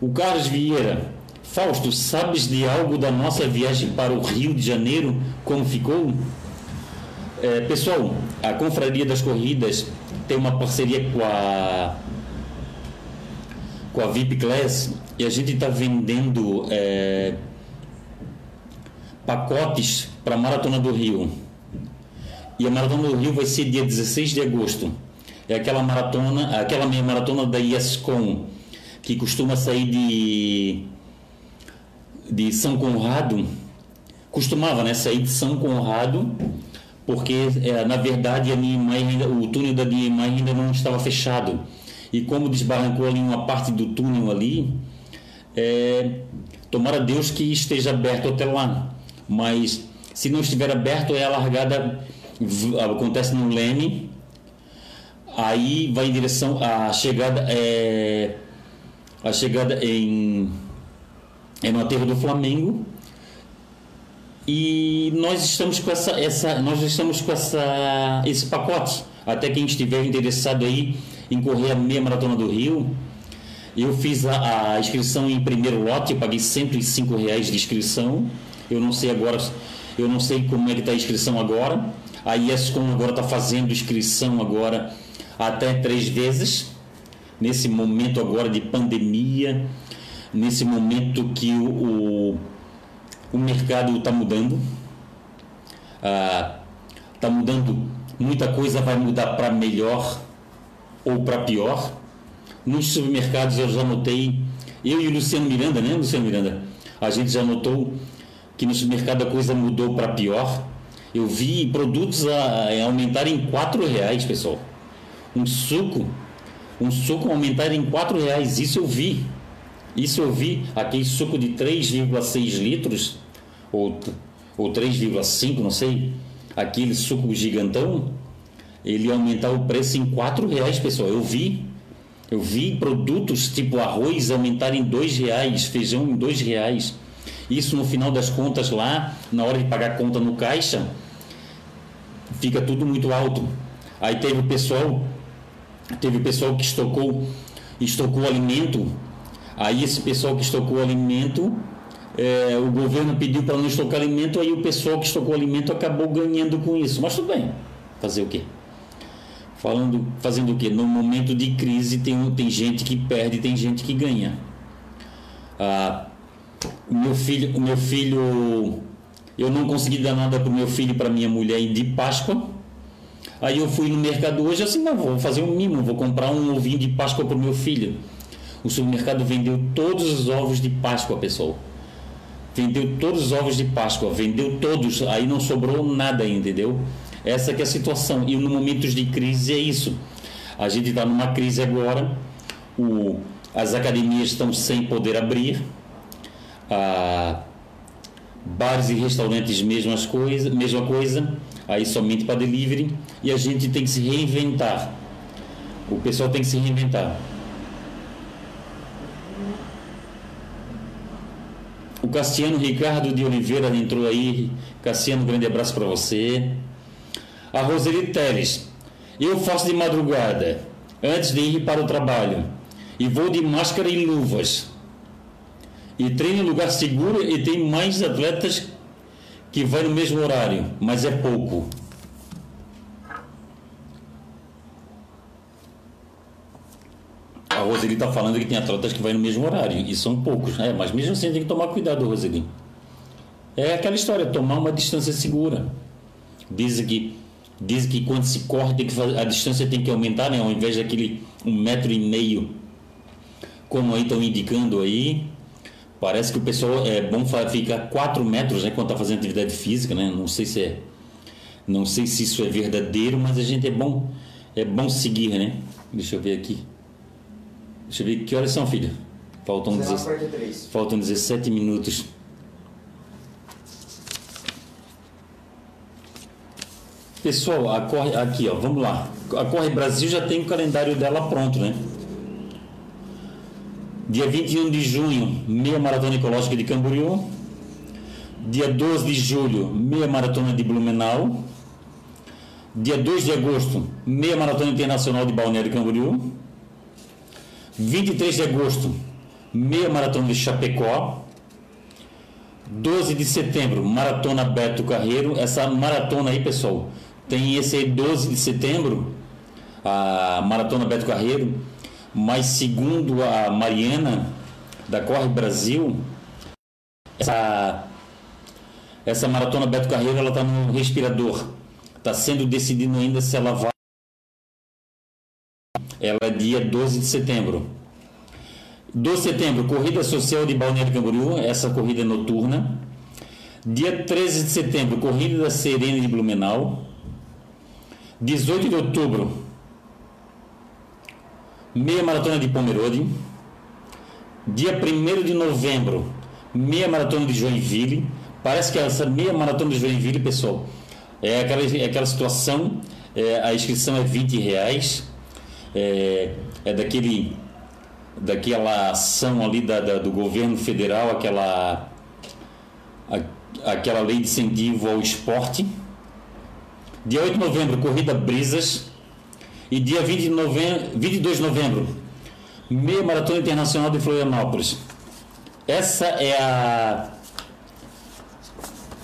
S1: O Carlos Vieira, Fausto, sabes de algo da nossa viagem para o Rio de Janeiro? Como ficou? É, pessoal, a Confraria das Corridas tem uma parceria com a com a VIP Class e a gente está vendendo é, pacotes para a Maratona do Rio. E a Maratona do Rio vai ser dia 16 de agosto. É aquela maratona, aquela meia maratona da IESCOM, que costuma sair de, de São Conrado. Costumava né, sair de São Conrado porque é, na verdade a Niemeyer ainda, o túnel da Niemeyer ainda não estava fechado e como desbarrancou ali uma parte do túnel ali, é, tomara Deus que esteja aberto até lá, mas se não estiver aberto é a largada acontece no Leme, aí vai em direção à chegada é, a chegada em é no aterro do Flamengo. E nós estamos com essa, essa nós estamos com essa esse pacote. Até quem estiver interessado aí em correr a meia maratona do Rio eu fiz a, a inscrição em primeiro lote paguei 105 reais de inscrição eu não sei agora Eu não sei como é que está a inscrição agora. A IESCOM agora está fazendo inscrição agora até três vezes. Nesse momento agora de pandemia, nesse momento que o, o, o mercado está mudando. Está ah, mudando, muita coisa vai mudar para melhor ou para pior. Nos supermercados eu já notei, eu e o Luciano Miranda, né, Luciano Miranda? A gente já notou que no supermercado a coisa mudou para pior. Eu vi produtos a, a aumentarem em quatro reais, pessoal. Um suco, um suco aumentar em quatro reais. Isso eu vi. Isso eu vi. Aquele suco de 3,6 litros ou, ou 3,5, não sei. Aquele suco gigantão, ele aumentar o preço em quatro reais, pessoal. Eu vi. Eu vi produtos tipo arroz aumentarem dois reais, feijão em dois reais. Isso no final das contas lá, na hora de pagar a conta no caixa, fica tudo muito alto. Aí teve o pessoal, teve o pessoal que estocou, estocou alimento. Aí esse pessoal que estocou alimento, é, o governo pediu para não estocar alimento, aí o pessoal que estocou alimento acabou ganhando com isso. Mas tudo bem, fazer o quê? Falando, fazendo o quê? No momento de crise tem, tem gente que perde, tem gente que ganha. Ah, meu filho, meu filho, eu não consegui dar nada para meu filho e para minha mulher de Páscoa. Aí eu fui no mercado hoje assim, não, vou fazer um mimo, vou comprar um ovinho de Páscoa para meu filho. O supermercado vendeu todos os ovos de Páscoa, pessoal. Vendeu todos os ovos de Páscoa, vendeu todos, aí não sobrou nada, entendeu? Essa que é a situação. E no momentos de crise é isso. A gente está numa crise agora, o, as academias estão sem poder abrir, a, bares e restaurantes mesmas coisa, mesma coisa, aí somente para delivery, e a gente tem que se reinventar. O pessoal tem que se reinventar. O Cassiano Ricardo de Oliveira entrou aí. Cassiano, um grande abraço para você. A Roseli Teles. Eu faço de madrugada, antes de ir para o trabalho, e vou de máscara e luvas. E treino em lugar seguro e tem mais atletas que vai no mesmo horário, mas é pouco. A Roseli está falando que tem atletas que vai no mesmo horário, e são poucos, né? mas mesmo assim tem que tomar cuidado, Roseli. É aquela história, tomar uma distância segura. Diz que Diz que quando se corre tem que fazer, a distância tem que aumentar, né? Ao invés daquele um metro e meio, como aí estão indicando aí, parece que o pessoal é bom ficar 4 metros, né? Quando está fazendo atividade física, né? Não sei se é, não sei se isso é verdadeiro, mas a gente é bom, é bom seguir, né? Deixa eu ver aqui. Deixa eu ver que horas são, filha. Faltam, 17, faltam 17 minutos. Pessoal, a Corre, aqui ó, vamos lá. A Corre Brasil já tem o calendário dela pronto, né? Dia 21 de junho, meia maratona ecológica de Camboriú. Dia 12 de julho, meia maratona de Blumenau. Dia 2 de agosto, meia maratona internacional de Balneário Camboriú. 23 de agosto, meia maratona de Chapecó. 12 de setembro, maratona Beto Carreiro. Essa maratona aí, pessoal, tem esse aí 12 de setembro, a Maratona Beto Carreiro, mas segundo a Mariana da Corre Brasil, essa, essa Maratona Beto Carreiro ela está no respirador. Está sendo decidido ainda se ela vai. Ela é dia 12 de setembro. 12 de setembro, Corrida Social de Balneário Camboriú, essa corrida é noturna. Dia 13 de setembro, Corrida da Serena de Blumenau. 18 de outubro, meia maratona de Pomerode. Dia 1 de novembro, meia maratona de Joinville. Parece que essa meia maratona de Joinville, pessoal, é aquela, é aquela situação, é, a inscrição é 20 reais, é, é daquele, daquela ação ali da, da, do governo federal, aquela, a, aquela lei de incentivo ao esporte Dia 8 de novembro, corrida Brisas. E dia 20 de novembro, 22 de novembro, meia maratona internacional de Florianópolis. Essa é a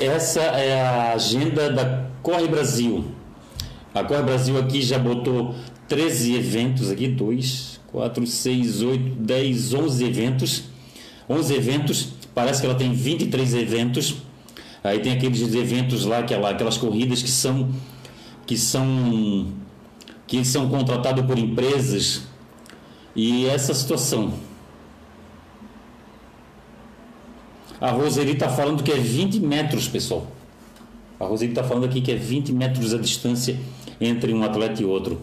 S1: essa é a agenda da Corre Brasil. A Corre Brasil aqui já botou 13 eventos aqui, 2, 4, 6, 8, 10, 11 eventos. 11 eventos, parece que ela tem 23 eventos. Aí tem aqueles eventos lá, aquela, aquelas corridas que são que são que são contratados por empresas e essa situação. A Roseli está falando que é 20 metros, pessoal. A Roseli está falando aqui que é 20 metros a distância entre um atleta e outro.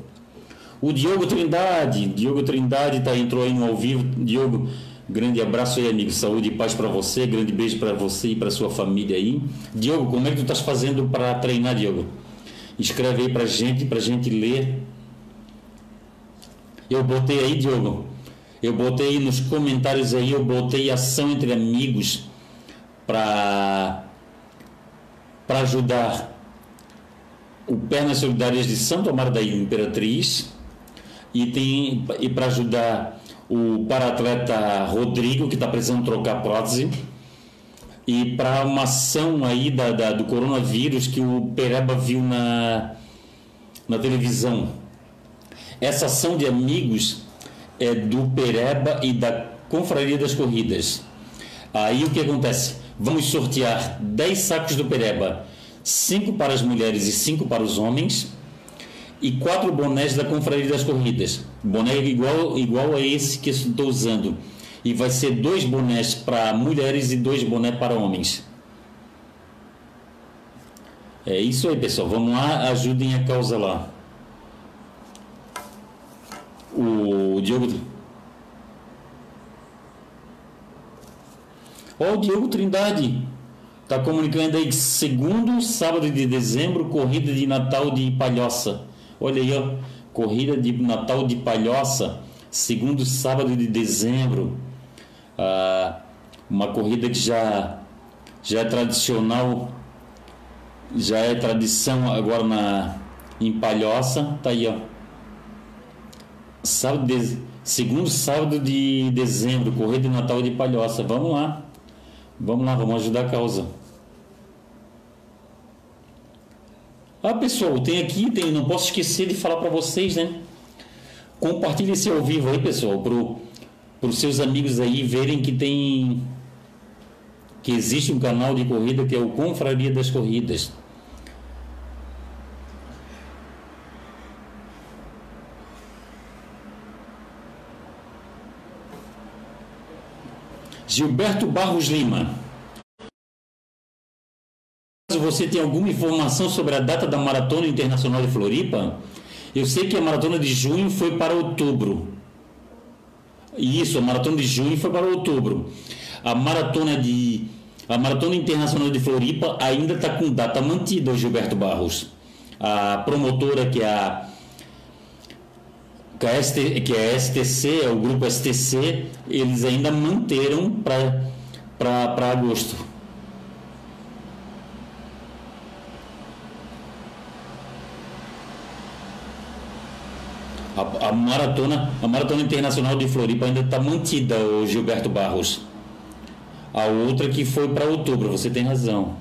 S1: O Diogo Trindade, Diogo Trindade tá, entrou aí no ao vivo. Diogo, grande abraço aí, amigo. Saúde e paz para você. Grande beijo para você e para sua família aí. Diogo, como é que tu estás fazendo para treinar, Diogo? Escreve aí para gente, para gente ler. Eu botei aí, Diogo. Eu botei nos comentários aí, eu botei ação entre amigos para para ajudar o Pernas Solidárias de Santo Amaro da Imperatriz e tem e para ajudar o para-atleta Rodrigo que está precisando trocar prótese e para uma ação aí da, da, do coronavírus que o Pereba viu na, na televisão. Essa ação de amigos é do Pereba e da Confraria das Corridas. Aí o que acontece? Vamos sortear 10 sacos do Pereba, 5 para as mulheres e 5 para os homens, e 4 bonés da Confraria das Corridas. Boné igual, igual a esse que estou usando. E vai ser dois bonés para mulheres e dois bonés para homens. É isso aí, pessoal. Vamos lá, ajudem a causa lá. O Diogo Ó, o Diogo Trindade está comunicando aí que segundo sábado de dezembro, corrida de Natal de Palhoça. Olha aí, ó, corrida de Natal de Palhoça, segundo sábado de dezembro. Ah, uma corrida que já, já é tradicional, já é tradição agora na, em Palhoça. Tá aí, ó. Sábado de, segundo sábado de dezembro, corrida de Natal de Palhoça. Vamos lá. Vamos lá, vamos ajudar a causa. Ah, pessoal, tem aqui, tem, não posso esquecer de falar para vocês, né? Compartilhe esse ao vivo aí, pessoal, para os seus amigos aí verem que tem que existe um canal de corrida que é o Confraria das Corridas. Gilberto Barros Lima. Caso você tenha alguma informação sobre a data da Maratona Internacional de Floripa, eu sei que a Maratona de junho foi para outubro. Isso, a Maratona de junho foi para outubro. A Maratona de a Maratona Internacional de Floripa ainda está com data mantida, Gilberto Barros. A promotora que é a que a, ST, que é a STC, é o grupo STC, eles ainda manteram para agosto. A, a, maratona, a maratona internacional de Floripa ainda está mantida, o Gilberto Barros. A outra que foi para outubro, você tem razão.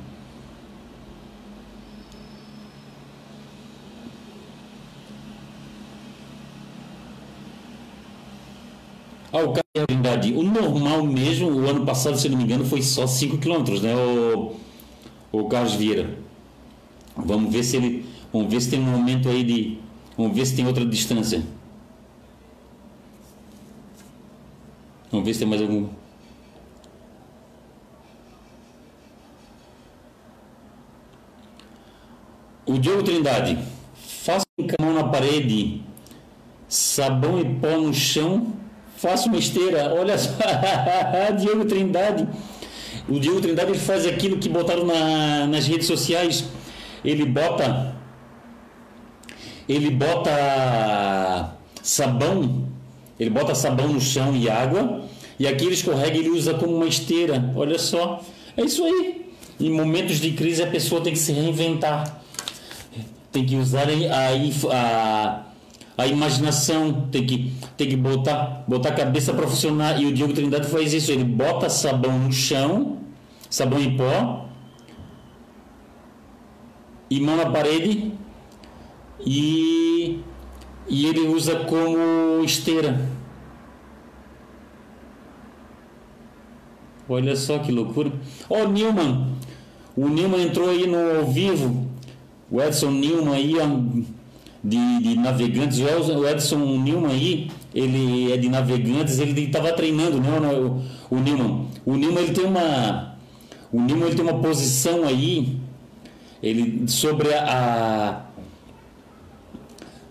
S1: Ah, o o normal mesmo, o ano passado, se não me engano, foi só 5 km, né, o, o Carlos Vieira? Vamos ver se ele. Vamos ver se tem um momento aí de. Vamos ver se tem outra distância. Vamos ver se tem mais algum. O Diogo Trindade, faça um camão na parede, sabão e pó no chão faço uma esteira. Olha só, *laughs* Diego Trindade. O Diego Trindade ele faz aquilo que botaram na, nas redes sociais. Ele bota. Ele bota sabão. Ele bota sabão no chão e água. E aqui ele escorrega e ele usa como uma esteira. Olha só. É isso aí. Em momentos de crise a pessoa tem que se reinventar. Tem que usar a, a, a imaginação, tem que, tem que botar, botar a cabeça para funcionar. E o Diogo Trindade faz isso, ele bota sabão no chão, sabão em pó, e mão na parede e, e ele usa como esteira. Olha só que loucura. Ó, oh, Newman. O Newman entrou aí no ao vivo. O Edson Newman aí de, de navegantes. O Edson Newman aí, ele é de navegantes, ele estava treinando, não, o, o Newman. O Newman ele tem uma. O Newman ele tem uma posição aí. Ele sobre a, a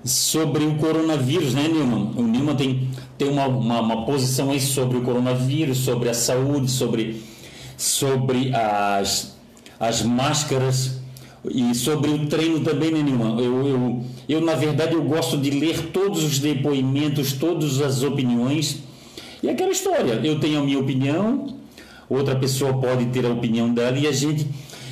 S1: sobre o coronavírus, né, Nilman? O Nilman tem, tem uma, uma, uma, posição aí sobre o coronavírus, sobre a saúde, sobre, sobre as, as máscaras e sobre o treino também, né, Nilman? Eu, eu, eu, na verdade, eu gosto de ler todos os depoimentos, todas as opiniões. E aquela história, eu tenho a minha opinião, outra pessoa pode ter a opinião dela e a gente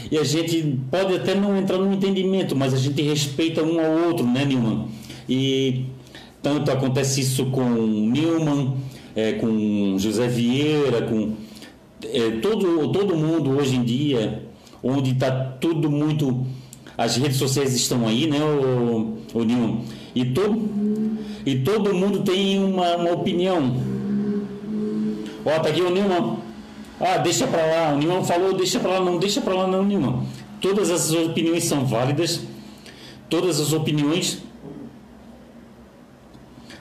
S1: e a gente pode até não entrar no entendimento, mas a gente respeita um ao outro, né, Nilman? E tanto acontece isso com Newman, é, com José Vieira, com é, todo, todo mundo hoje em dia, onde está tudo muito. As redes sociais estão aí, né, o, o Newman? E todo, e todo mundo tem uma, uma opinião. Ó, tá aqui o Newman. Ah, deixa para lá. O Newman falou, deixa para lá. Não deixa para lá, não, Newman. Todas essas opiniões são válidas. Todas as opiniões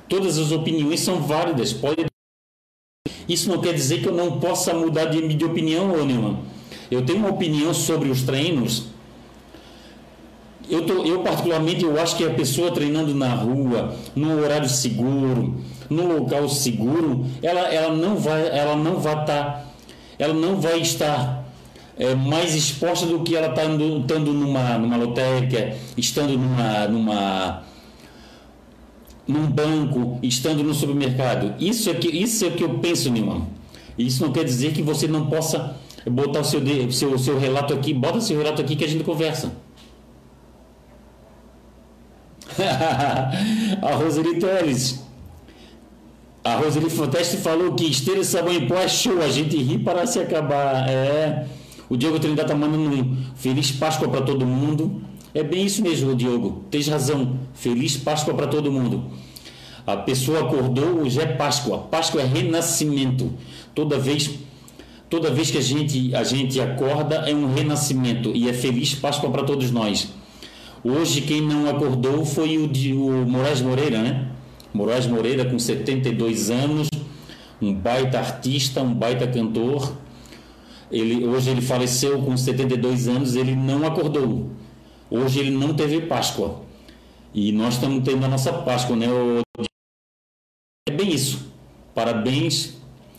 S1: Todas as opiniões são válidas. Pode... Isso não quer dizer que eu não possa mudar de, de opinião, ô Neumann. Eu tenho uma opinião sobre os treinos. Eu, tô, eu, particularmente, eu acho que a pessoa treinando na rua, no horário seguro, no local seguro, ela, ela não vai ela não vai estar tá, ela não vai estar é, mais exposta do que ela está estando numa, numa lotérica, estando numa, numa num banco, estando no supermercado. Isso é que, isso é que eu penso, Nilman. Isso não quer dizer que você não possa botar o seu, seu, seu relato aqui. Bota seu relato aqui que a gente conversa. *laughs* a Roseli Teles. A Roseli Fanteste falou que esteira de sabão em pó é show. A gente ri para se acabar. É. O Diogo Trindade está mandando um feliz Páscoa para todo mundo. É bem isso mesmo, Diogo. Tens razão. Feliz Páscoa para todo mundo. A pessoa acordou, hoje é Páscoa. Páscoa é renascimento. Toda vez toda vez que a gente a gente acorda é um renascimento e é feliz Páscoa para todos nós. Hoje quem não acordou foi o, o Moraes Moreira, né? Moraes Moreira com 72 anos, um baita artista, um baita cantor. Ele, hoje ele faleceu com 72 anos, ele não acordou. Hoje ele não teve Páscoa. E nós estamos tendo a nossa Páscoa, né? É bem isso. Parabéns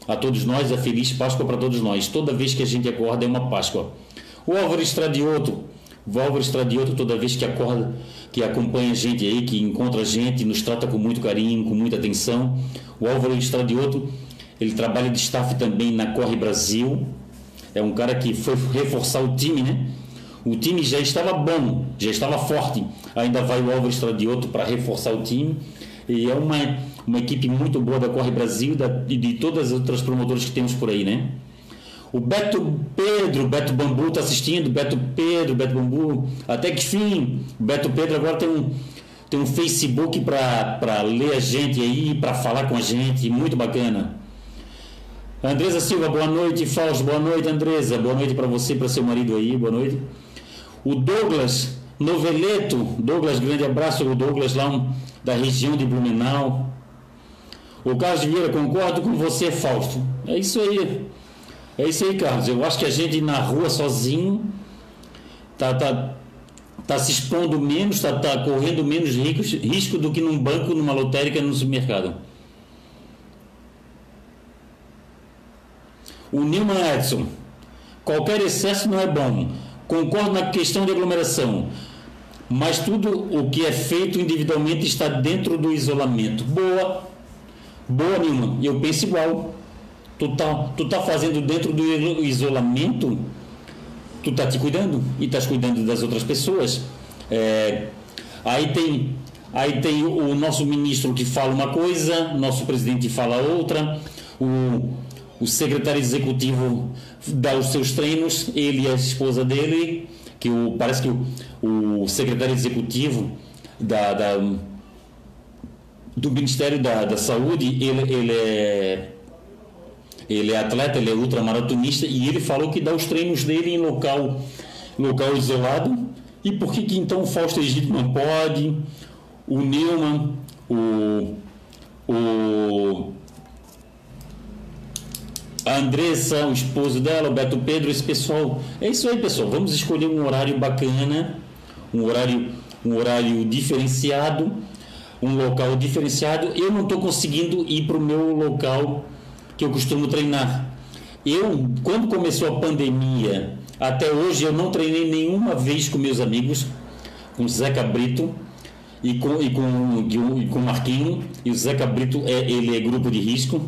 S1: a todos nós, a feliz Páscoa para todos nós. Toda vez que a gente acorda é uma Páscoa. O Álvaro Estradioto, Álvaro Estradioto, toda vez que acorda, que acompanha a gente aí, que encontra a gente, nos trata com muito carinho, com muita atenção. O Álvaro Estradioto, ele trabalha de staff também na Corre Brasil. É um cara que foi reforçar o time, né? O time já estava bom, já estava forte. Ainda vai o Álvaro Estradioto para reforçar o time. E é uma, uma equipe muito boa da Corre Brasil e de todas as outras promotoras que temos por aí, né? O Beto Pedro, Beto Bambu está assistindo, Beto Pedro, Beto Bambu, até que fim. Beto Pedro agora tem um, tem um Facebook para ler a gente aí, para falar com a gente, muito bacana. Andresa Silva, boa noite. Fausto, boa noite, Andresa. Boa noite para você para seu marido aí, boa noite. O Douglas Noveleto, Douglas, grande abraço, o Douglas lá da região de Blumenau. O Carlos Vieira, concordo com você, Fausto. É isso aí. É isso aí, Carlos. Eu acho que a gente na rua sozinho tá, tá, tá se expondo menos, tá, tá correndo menos risco, risco do que num banco, numa lotérica, no supermercado. O Nilman Edson. Qualquer excesso não é bom. Concordo na questão de aglomeração, mas tudo o que é feito individualmente está dentro do isolamento. Boa, boa, Nilman. Eu penso igual. Tu tá, tu tá fazendo dentro do isolamento, tu tá te cuidando e estás cuidando das outras pessoas. É, aí tem aí tem o nosso ministro que fala uma coisa, nosso presidente fala outra, o o secretário executivo dá os seus treinos, ele e a esposa dele, que o, parece que o, o secretário executivo da, da do Ministério da, da Saúde, ele, ele é ele é atleta, ele é ultramaratonista e ele falou que dá os treinos dele em local, local isolado. E por que, que então o Fausto Egito não pode? O Neumann, o, o a Andressa, o esposo dela, o Beto Pedro, esse pessoal. É isso aí, pessoal. Vamos escolher um horário bacana, um horário, um horário diferenciado, um local diferenciado. Eu não estou conseguindo ir para o meu local que eu costumo treinar. Eu, quando começou a pandemia, até hoje eu não treinei nenhuma vez com meus amigos, com Zeca Brito e com, e com, e com Marquinho. E o Zeca Brito, é, ele é grupo de risco,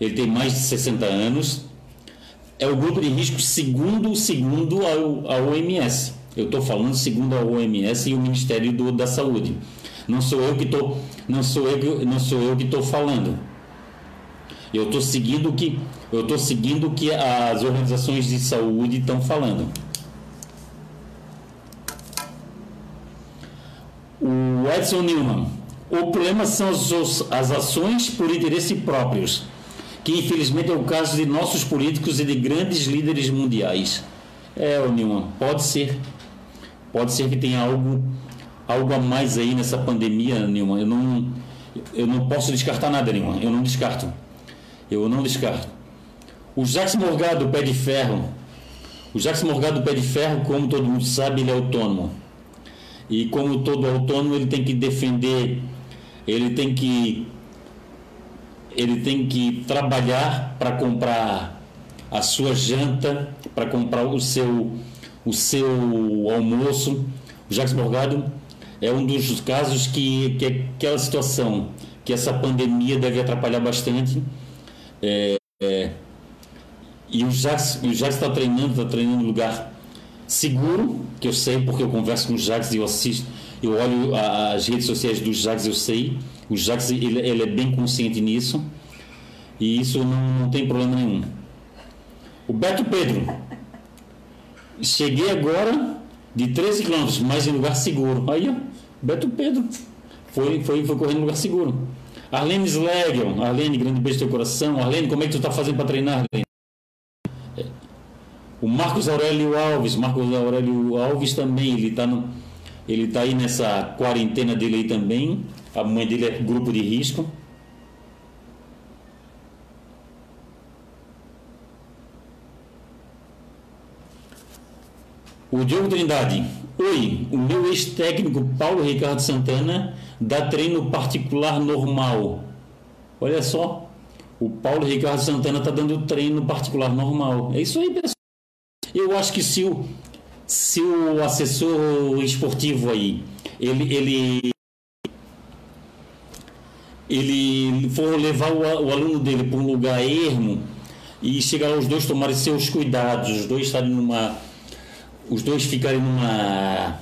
S1: ele tem mais de 60 anos. É o grupo de risco segundo, segundo a, a OMS. Eu estou falando segundo a OMS e o Ministério do, da Saúde. Não sou eu que estou, não sou eu, não sou eu que estou falando. Eu estou seguindo o que eu estou seguindo que as organizações de saúde estão falando. O Edson Newman. O problema são as, as ações por interesse próprios, que infelizmente é o caso de nossos políticos e de grandes líderes mundiais. É, Newman, pode ser. Pode ser que tenha algo, algo a mais aí nessa pandemia, Newman. Eu não, eu não posso descartar nada, Newman. Eu não descarto. Eu não descarto. O Jacques Morgado, pé de ferro. O Jacques Morgado, pé de ferro, como todo mundo sabe, ele é autônomo. E como todo autônomo, ele tem que defender, ele tem que ele tem que trabalhar para comprar a sua janta, para comprar o seu o seu almoço. O Jacques Morgado é um dos casos que, que é aquela situação que essa pandemia deve atrapalhar bastante é, é, e o Jax, o Jax está treinando, está treinando em lugar seguro, que eu sei porque eu converso com o Jax e eu assisto, eu olho a, as redes sociais do Jax, eu sei. O Jax ele, ele, é bem consciente nisso e isso não, não tem problema nenhum. O Beto Pedro, cheguei agora de 13 quilômetros, mas em lugar seguro. Aí, ó, Beto Pedro foi, foi, foi correndo em lugar seguro. Arlene Slegel, Arlene, grande beijo no teu coração. Arlene, como é que tu está fazendo para treinar, Arlene? O Marcos Aurélio Alves, Marcos Aurélio Alves também, ele está ele tá aí nessa quarentena dele aí também. A mãe dele é grupo de risco. O Diogo Trindade. Oi, o meu ex-técnico Paulo Ricardo Santana dá treino particular normal. Olha só, o Paulo Ricardo Santana está dando treino particular normal. É isso aí, pessoal. Eu acho que se o, se o assessor esportivo aí, ele, ele, ele for levar o, o aluno dele para um lugar ermo e chegar os dois tomarem seus cuidados, os dois estarem numa. Os dois ficarem numa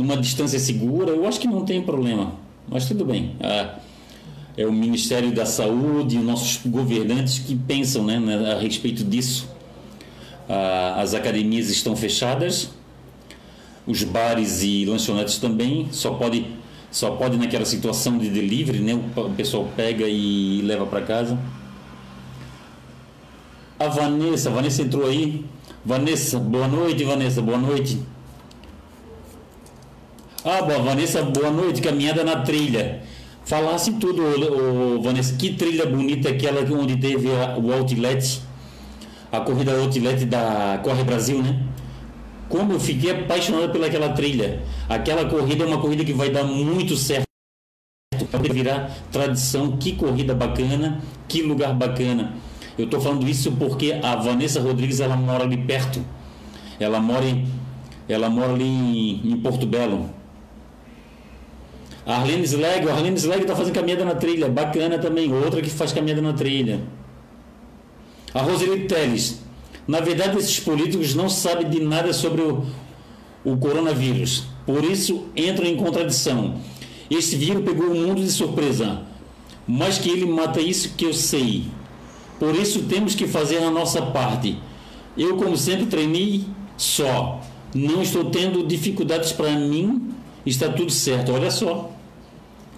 S1: numa distância segura, eu acho que não tem problema. Mas tudo bem. É, é o Ministério da Saúde os nossos governantes que pensam né, a respeito disso. as academias estão fechadas, os bares e lanchonetes também, só pode, só pode naquela situação de delivery, né, o pessoal pega e leva para casa. A Vanessa, a Vanessa entrou aí. Vanessa, boa noite, Vanessa, boa noite. Ah, boa, Vanessa, boa noite, caminhada na trilha. Falasse tudo, o, Vanessa, que trilha bonita aquela onde teve a, o outlet, a corrida outlet da Corre Brasil, né? Como eu fiquei apaixonado pelaquela trilha. Aquela corrida é uma corrida que vai dar muito certo. Vai virar tradição. Que corrida bacana, que lugar bacana. Eu estou falando isso porque a Vanessa Rodrigues ela mora ali perto. Ela mora ela mora ali em, em Porto Belo. A Arlene Slag, a Arlene Slag está fazendo caminhada na trilha, bacana também. Outra que faz caminhada na trilha. A Roseli Teles. Na verdade, esses políticos não sabem de nada sobre o, o coronavírus. Por isso, entram em contradição. Esse vírus pegou o mundo de surpresa. Mas que ele mata isso que eu sei. Por isso, temos que fazer a nossa parte. Eu, como sempre, treinei só. Não estou tendo dificuldades para mim, está tudo certo. Olha só.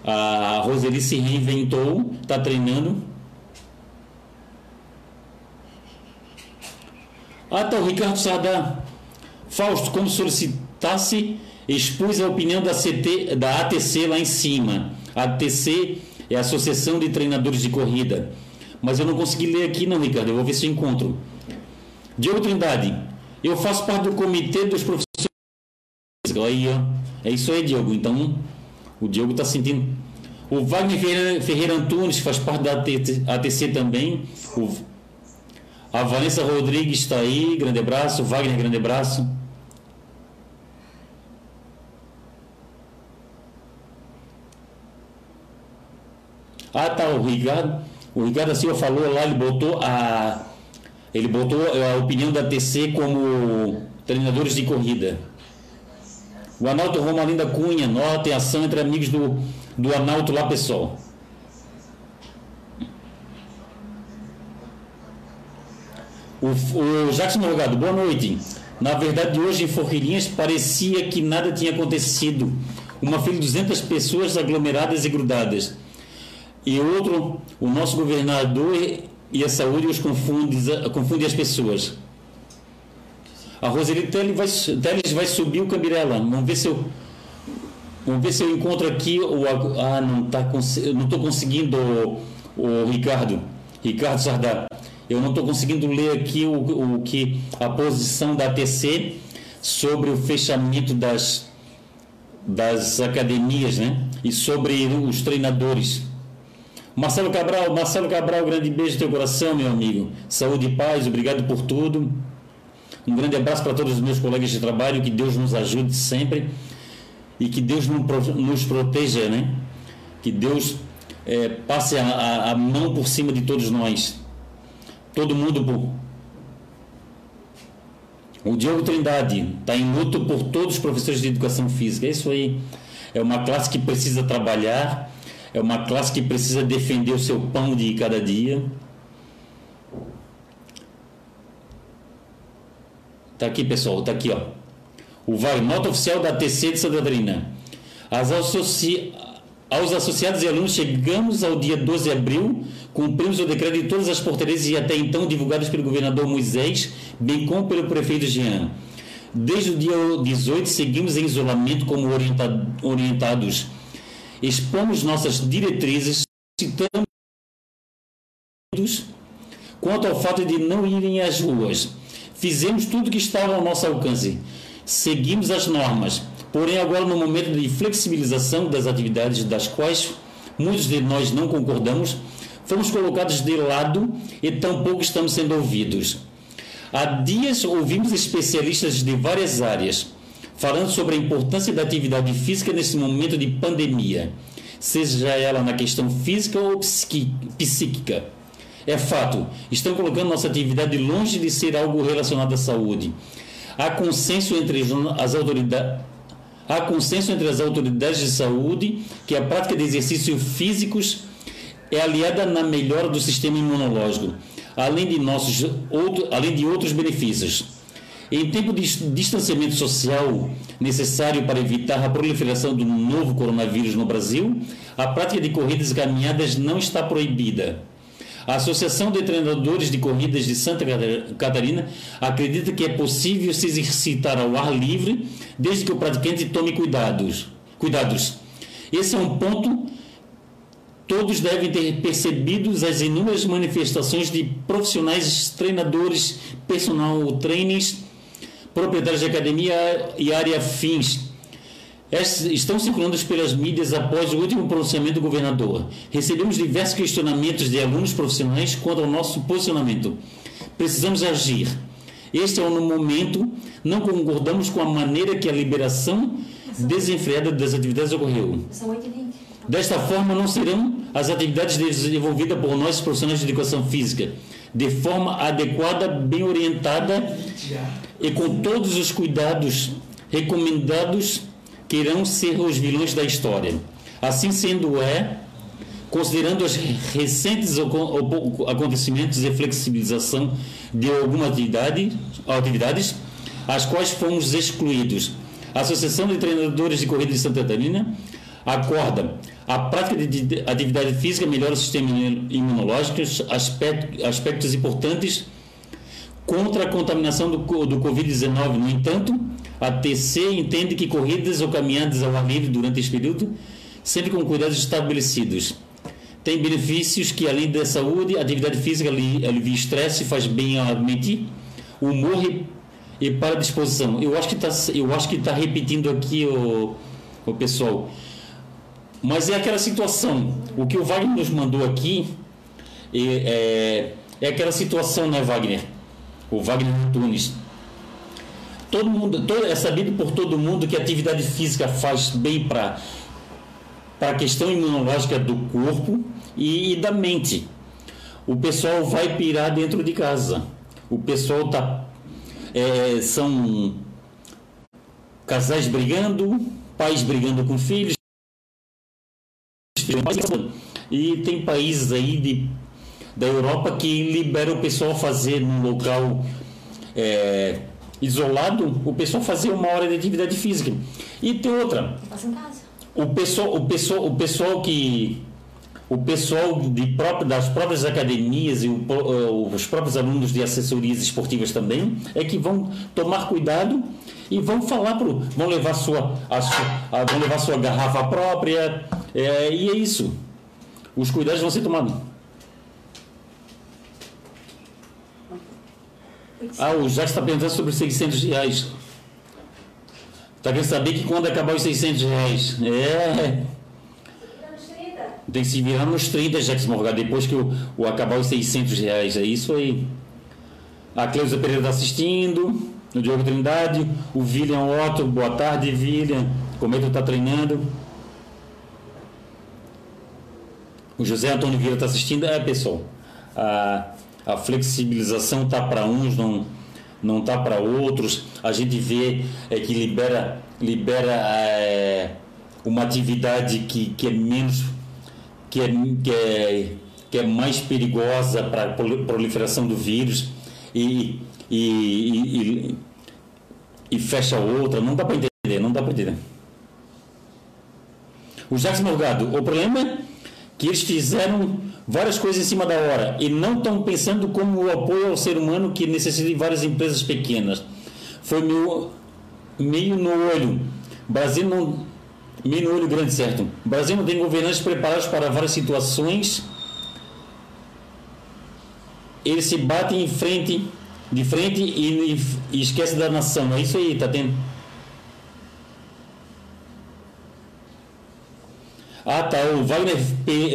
S1: A Roseli se reinventou, está treinando. Ah, tá, o Ricardo Sardá. Fausto, como solicitasse, expus a opinião da, CT, da ATC lá em cima. A ATC é a Associação de Treinadores de Corrida. Mas eu não consegui ler aqui, não, Ricardo. Eu vou ver se eu encontro. Diogo Trindade, eu faço parte do comitê dos professores. Aí, ó. É isso aí, Diogo. Então, o Diogo está sentindo. O Wagner Ferreira, Ferreira Antunes faz parte da ATC, ATC também. O, a Vanessa Rodrigues está aí, grande abraço. Wagner, grande abraço. Ah, tá, o Ricardo. O Ricardo Silva falou lá, ele botou a. Ele botou a opinião da TC como treinadores de corrida. O Analto Romalinda Cunha, nota e ação entre amigos do, do Analto lá, pessoal. O, o Jackson Morgado, boa noite. Na verdade, hoje em Forquilinhas parecia que nada tinha acontecido. Uma fila de 200 pessoas aglomeradas e grudadas. E outro, o nosso governador e a saúde os confunde, confunde as pessoas. A Roseli Teles vai, Teles vai subir o Cambirela. Vamos ver se eu. Vamos ver se eu encontro aqui o. Ah, não tá, não estou conseguindo, o, o Ricardo. Ricardo Sardá. Eu não estou conseguindo ler aqui o, o que a posição da ATC sobre o fechamento das, das academias, né? E sobre os treinadores. Marcelo Cabral, Marcelo Cabral, grande beijo no teu coração, meu amigo. Saúde e paz, obrigado por tudo. Um grande abraço para todos os meus colegas de trabalho, que Deus nos ajude sempre e que Deus nos proteja, né? Que Deus é, passe a, a, mão por cima de todos nós todo mundo por. O Diogo Trindade está em luto por todos os professores de educação física. É isso aí. É uma classe que precisa trabalhar, é uma classe que precisa defender o seu pão de cada dia. Tá aqui, pessoal, tá aqui, ó. O vai, nota oficial da TC de Santa Catarina. As associ... Aos associados e alunos, chegamos ao dia 12 de abril Cumprimos o decreto de todas as portarias e até então divulgadas pelo governador Moisés, bem como pelo prefeito Jean. Desde o dia 18, seguimos em isolamento como orientados. Expomos nossas diretrizes, citamos quanto ao fato de não irem às ruas. Fizemos tudo o que estava ao nosso alcance. Seguimos as normas. Porém, agora, no momento de flexibilização das atividades das quais muitos de nós não concordamos, fomos colocados de lado e tampouco estamos sendo ouvidos. Há dias ouvimos especialistas de várias áreas falando sobre a importância da atividade física nesse momento de pandemia, seja ela na questão física ou psíquica. É fato, estão colocando nossa atividade longe de ser algo relacionado à saúde. Há consenso entre as autoridades há consenso entre as autoridades de saúde que a prática de exercícios físicos é aliada na melhora do sistema imunológico, além de, nossos, outro, além de outros benefícios. Em tempo de distanciamento social necessário para evitar a proliferação do novo coronavírus no Brasil, a prática de corridas e caminhadas não está proibida. A Associação de Treinadores de Corridas de Santa Catarina acredita que é possível se exercitar ao ar livre, desde que o praticante tome cuidados. cuidados. Esse é um ponto Todos devem ter percebido as inúmeras manifestações de profissionais, treinadores, personal trainers, proprietários de academia e área fins. Estão circulando pelas mídias após o último pronunciamento do governador. Recebemos diversos questionamentos de alunos profissionais quanto ao nosso posicionamento. Precisamos agir. Este é o momento. Não concordamos com a maneira que a liberação desenfreada das atividades ocorreu. São 8 Desta forma, não serão as atividades desenvolvidas por nós profissionais de educação física de forma adequada, bem orientada e com todos os cuidados recomendados que irão ser os vilões da história. Assim sendo é, considerando os recentes acontecimentos e flexibilização de algumas atividade, atividades, as quais fomos excluídos. A Associação de Treinadores de Corrida de Santa Catarina acorda a prática de atividade física melhora o sistema imunológico, aspectos, aspectos importantes contra a contaminação do, do Covid-19. No entanto, a TC entende que corridas ou caminhadas ao ar livre durante esse período, sempre com cuidados estabelecidos, tem benefícios que, além da saúde, a atividade física alivia estresse, faz bem à mente, humor e, para a disposição. Eu acho que está eu acho que tá repetindo aqui o, o pessoal. Mas é aquela situação. O que o Wagner nos mandou aqui é, é, é aquela situação, né, Wagner? O Wagner Nunes. Todo mundo, todo, é sabido por todo mundo que a atividade física faz bem para a questão imunológica do corpo e, e da mente. O pessoal vai pirar dentro de casa. O pessoal tá é, são casais brigando, pais brigando com filhos. E tem países aí de, da Europa que liberam o pessoal fazer num local é, isolado, o pessoal fazer uma hora de atividade física. E tem outra.
S3: Faça em casa.
S1: O pessoal, o pessoal, o pessoal que o pessoal de próprio, das próprias academias e o, eh, os próprios alunos de assessorias esportivas também é que vão tomar cuidado e vão falar pro, vão levar sua, a, a, vão levar sua garrafa própria é, e é isso. Os cuidados vão ser tomados. Ah, o Jacques está perguntando sobre 600 reais. Está querendo saber que quando acabar os 600 reais? É. Tem que se virar nos 30, Jacques Morgado, depois que o, o acabar os 600 reais. É isso aí. A Cleusa Pereira está assistindo. O Diogo Trindade. O William Otto. Boa tarde, William. Como é que tu está treinando? O José Antônio Vieira está assistindo. É, pessoal. A, a flexibilização está para uns, não não está para outros. A gente vê é, que libera, libera é, uma atividade que, que é menos que é, que é, que é mais perigosa para a proliferação do vírus e, e, e, e fecha outra. Não dá para entender, não dá para entender. O Jacques Morgado, o problema é que eles fizeram várias coisas em cima da hora e não estão pensando como o apoio ao ser humano que necessita de várias empresas pequenas. Foi meio, meio no olho. Brasil não. Meio no olho grande, certo? Brasil não tem governantes preparados para várias situações. Eles se batem em frente, de frente e, e esquece da nação. É isso aí, tá tendo? Ah, tá. O Wagner,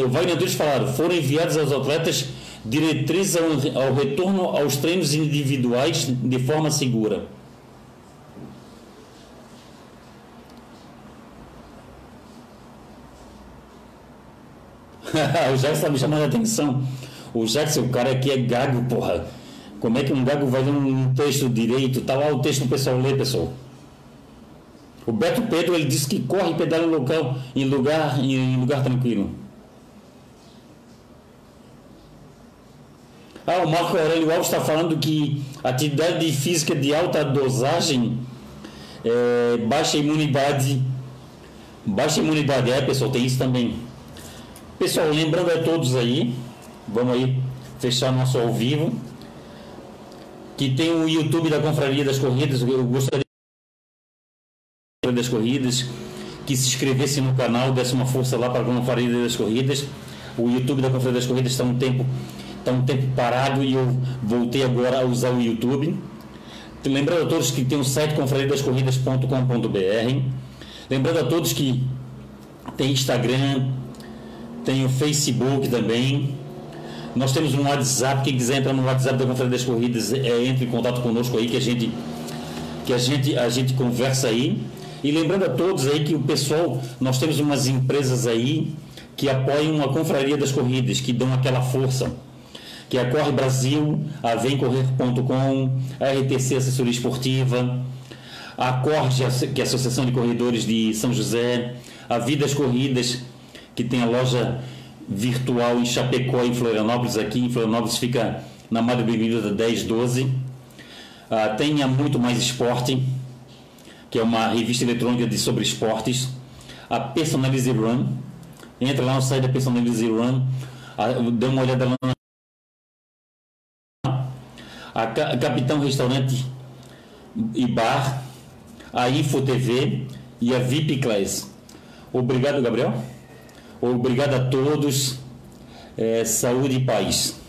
S1: o falaram. Foram enviados aos atletas diretrizes ao, ao retorno aos treinos individuais de forma segura. *laughs* o Jackson está me chamando a atenção. O Jackson, o cara aqui é gago, porra. Como é que um gago vai ler um texto direito? Tá lá o texto o pessoal lê, pessoal. O Beto Pedro ele disse que corre e pedala em local, em lugar, em lugar tranquilo. Ah, o Marco Aurélio Alves está falando que atividade física de alta dosagem é, baixa imunidade. Baixa imunidade, é pessoal, tem isso também. Pessoal, lembrando a todos aí, vamos aí fechar nosso ao vivo, que tem o YouTube da Confraria das Corridas, eu gostaria das Corridas, que se inscrevesse no canal, desse uma força lá para a Confraria das Corridas. O YouTube da Confraria das Corridas está um tempo está um tempo parado e eu voltei agora a usar o YouTube. Lembrando a todos que tem o site confrariadascorridas.com.br. Lembrando a todos que tem Instagram, tem o Facebook também. Nós temos um WhatsApp, quem quiser entrar no WhatsApp da Confraria das Corridas, é, entre em contato conosco aí que a gente que a gente a gente conversa aí. E lembrando a todos aí que o pessoal, nós temos umas empresas aí que apoiam a Confraria das Corridas, que dão aquela força, que é a Corre Brasil, a Vemcorrer.com, a RTC Assessoria Esportiva, a Corte, que é a Associação de Corredores de São José, a Vidas Corridas, que tem a loja virtual em Chapecó, em Florianópolis, aqui em Florianópolis fica na Madre Bem-vinda 1012 Ah, tem a Muito Mais Esporte, que é uma revista eletrônica de, sobre esportes. A Personalize Run. Entra lá no site da Personalize Run. Dê uma olhada lá na a Capitão Restaurante e Bar, a Info TV e a VIP Class. Obrigado, Gabriel. Obrigado a todos. É, saúde e paz.